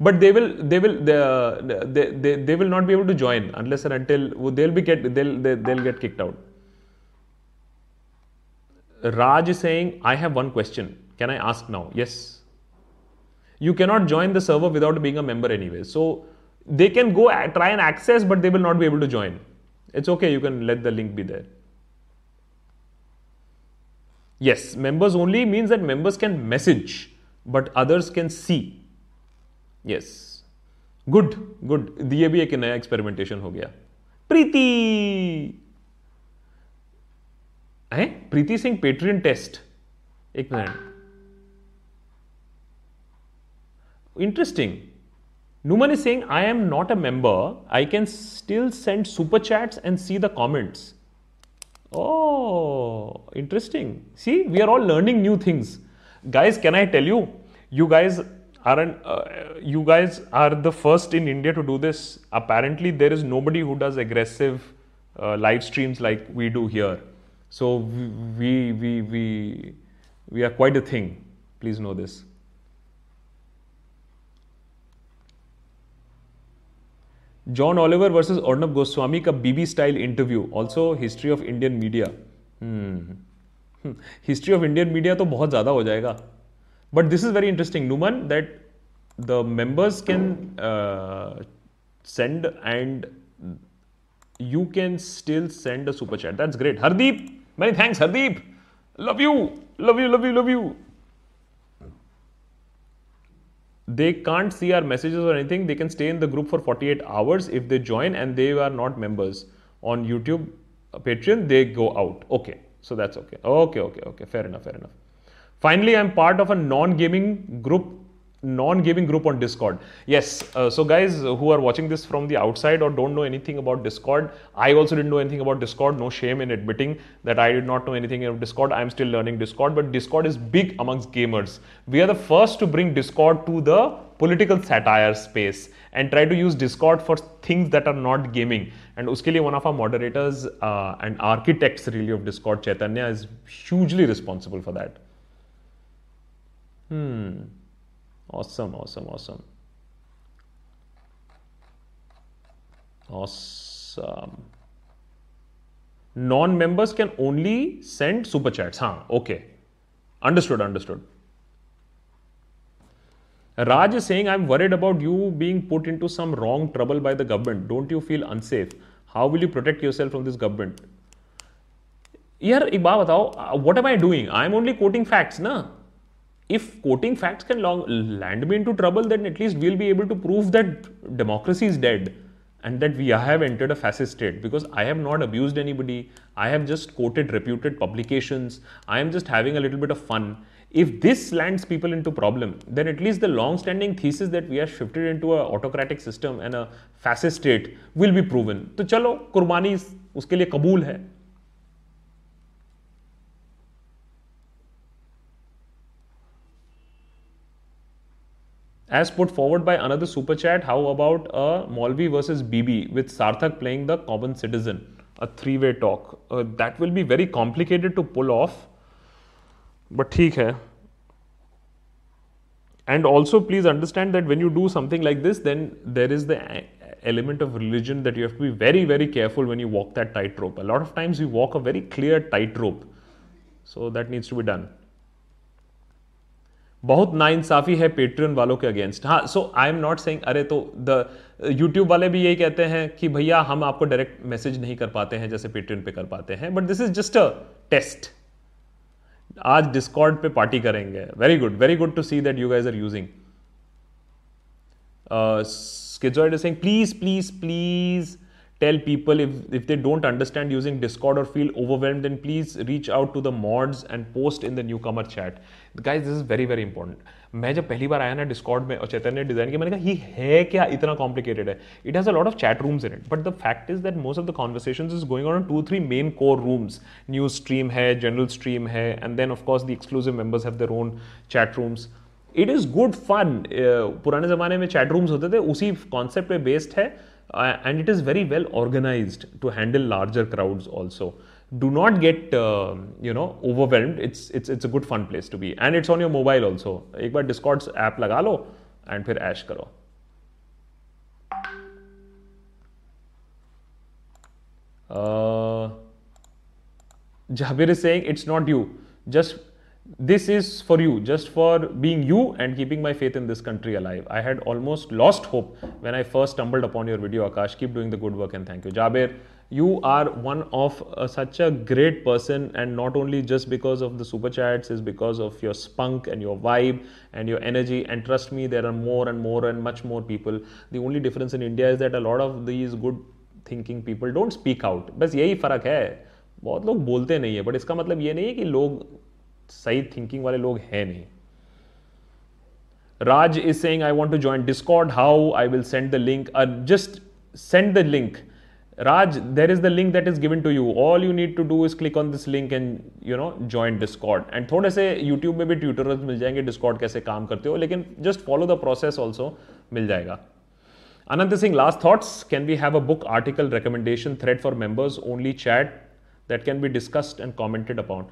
Speaker 3: but they will they will they, they, they, will not be able to join unless and until they'll be get they'll they, will they will get kicked out raj is saying i have one question can i ask now yes you cannot join the server without being a member anyway so they can go try and access but they will not be able to join it's okay you can let the link be there yes members only means that members can message but others can see yes good good ये भी एक नया experimentation हो गया प्रीति है Preeti Singh Patreon test एक minute interesting Numan is saying I am not a member I can still send super chats and see the comments interesting see we are all learning new things guys can I tell you you guys aren't uh, you guys are the first in India to do this? Apparently, there is nobody who does aggressive uh, live streams like we do here. So we we we we are quite a thing. Please know this. John Oliver versus Ornab Goswami का BB style interview. Also history of Indian media. Hmm. of Indian media. Media तो बहुत ज़्यादा हो जाएगा but this is very interesting, Numan, that the members can uh, send and you can still send a super chat. That's great. Hardeep, many thanks, Hardeep. Love you, love you, love you, love you. They can't see our messages or anything. They can stay in the group for 48 hours if they join and they are not members on YouTube, uh, Patreon, they go out. Okay. So that's okay. Okay, okay, okay. Fair enough, fair enough. Finally, I'm part of a non-gaming group non-gaming group on discord yes uh, so guys uh, who are watching this from the outside or don't know anything about discord i also didn't know anything about discord no shame in admitting that i did not know anything about discord i'm still learning discord but discord is big amongst gamers we are the first to bring discord to the political satire space and try to use discord for things that are not gaming and uske one of our moderators uh, and architects really of discord chaitanya is hugely responsible for that Hmm. Awesome, awesome, awesome. Awesome. Non members can only send super chats. Huh, okay. Understood, understood. Raj is saying, I'm worried about you being put into some wrong trouble by the government. Don't you feel unsafe? How will you protect yourself from this government? यार एक बात बताओ what am I doing I am only quoting facts ना if quoting facts can long, land me into trouble, then at least we'll be able to prove that democracy is dead and that we have entered a fascist state because I have not abused anybody. I have just quoted reputed publications. I am just having a little bit of fun. If this lands people into problem, then at least the long-standing thesis that we are shifted into an autocratic system and a fascist state will be proven. तो चलो कुर्बानी uske liye कबूल hai. as put forward by another super chat, how about a Malvi versus BB with Sarthak playing the common citizen, a three-way talk? Uh, that will be very complicated to pull off, but ठीक है. And also, please understand that when you do something like this, then there is the element of religion that you have to be very, very careful when you walk that tightrope. A lot of times you walk a very clear tightrope, so that needs to be done. बहुत नाइंसाफ़ी है Patreon वालों के against हाँ so I am not saying अरे तो the YouTube वाले भी यही कहते हैं कि भैया हम आपको डायरेक्ट मैसेज नहीं कर पाते हैं जैसे पेट्रियन पे कर पाते हैं but this is just a test आज डिस्कॉर्ड पे पार्टी करेंगे very good very good to see that you guys are using please please please tell people if, if they don't understand using Discord or feel overwhelmed, then please reach out to the mods and post in the newcomer chat. Guys, this is very very important. मैं जब पहली बार आया ना Discord में और चैतन्य ने design किया मैंने कहा ही है क्या इतना कॉम्प्लिकेटेड है it has a lot of chat rooms in it but the fact is that most of the conversation is going on two three main core rooms news stream है जनरल स्ट्रीम है and then of course the exclusive members have their own chat rooms it is good fun पुराने ज़माने में chat rooms होते थे उसी concept पे based है uh, and it is very well organized to handle larger crowds also do not get uh, you know overwhelmed it's it's it's a good fun place to be and it's on your mobile also ek baar discords app laga lo and fir ash karo uh, Jabir is saying it's not you just this is for you, just for being you and keeping my faith in this country alive. I had almost lost hope when I first stumbled upon your video, Akash. Keep doing the good work and thank you. Jaber, you are one of uh, such a great person, and not only just because of the super chats, is because of your spunk and your vibe and your energy. And trust me, there are more and more and much more people. The only difference in India is that a lot of these good thinking people don't speak out. बस यही फर्क है बहुत लोग बोलते नहीं है but इसका मतलब ये नहीं है कि लोग सही थिंकिंग वाले लोग हैं नहीं Raj is saying I want to join Discord how I will send the link just send the link Raj there is the link that is given to you all you need to do is click on this link and you know join Discord and थोड़े से YouTube में भी tutor मिल जाएंगे Discord कैसे काम करते हो लेकिन just follow the process also मिल जाएगा Anant Singh last thoughts can we have a book article recommendation thread for members only chat that can be discussed and commented upon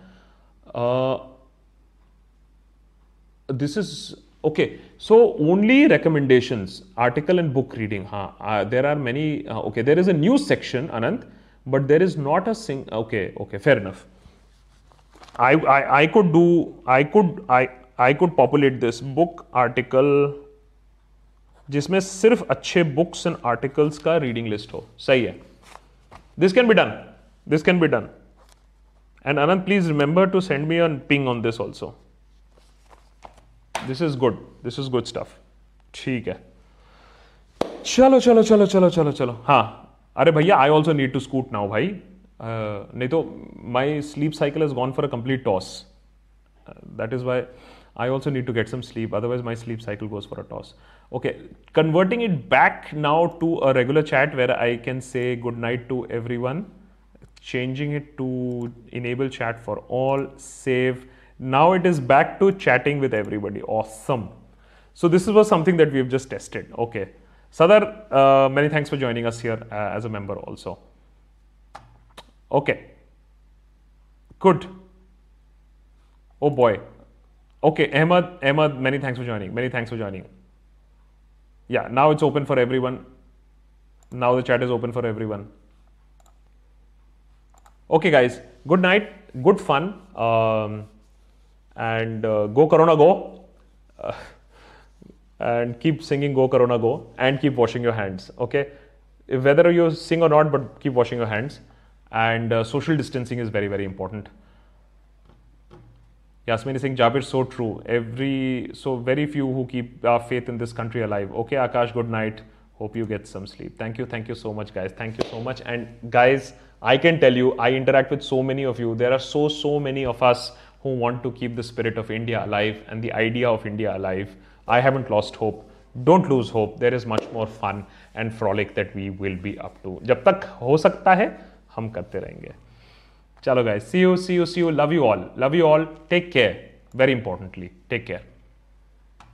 Speaker 3: this is okay so only recommendations article and book reading huh? Uh, there are many uh, okay there is a news section anant but there is not a sing okay okay fair enough I, I i could do i could i i could populate this book article जिसमें सिर्फ अच्छे books and articles का reading list हो सही है this can be done this can be done and Anant please remember to send me on ping on this also this is good this is good stuff ठीक है चलो चलो चलो चलो चलो चलो हाँ अरे भैया I also need to scoot now भाई uh, नहीं तो my sleep cycle is gone for a complete toss that is why I also need to get some sleep otherwise my sleep cycle goes for a toss okay converting it back now to a regular chat where I can say good night to everyone changing it to enable chat for all save Now it is back to chatting with everybody. Awesome. So this was something that we've just tested. Okay. Sadar, uh, many thanks for joining us here uh, as a member also. Okay. Good. Oh boy. Okay, Ahmed, Ahmed, many thanks for joining. Many thanks for joining. Yeah, now it's open for everyone. Now the chat is open for everyone. Okay, guys, good night, good fun. Um, and uh, go Corona go uh, and keep singing go Corona go and keep washing your hands. Okay, whether you sing or not, but keep washing your hands. And uh, social distancing is very very important. Yasmin is saying Jabir so true. Every so very few who keep our faith in this country alive. Okay, Akash, good night. Hope you get some sleep. Thank you, thank you so much, guys. Thank you so much. And guys, I can tell you, I interact with so many of you. There are so so many of us who want to keep the spirit of India alive and the idea of India alive. I haven't lost hope. Don't lose hope. There is much more fun and frolic that we will be up to. Jab tak ho sakta hai, hum karte rahenge. Chalo guys, see you, see you, see you. Love you all. Love you all. Take care. Very importantly, take care.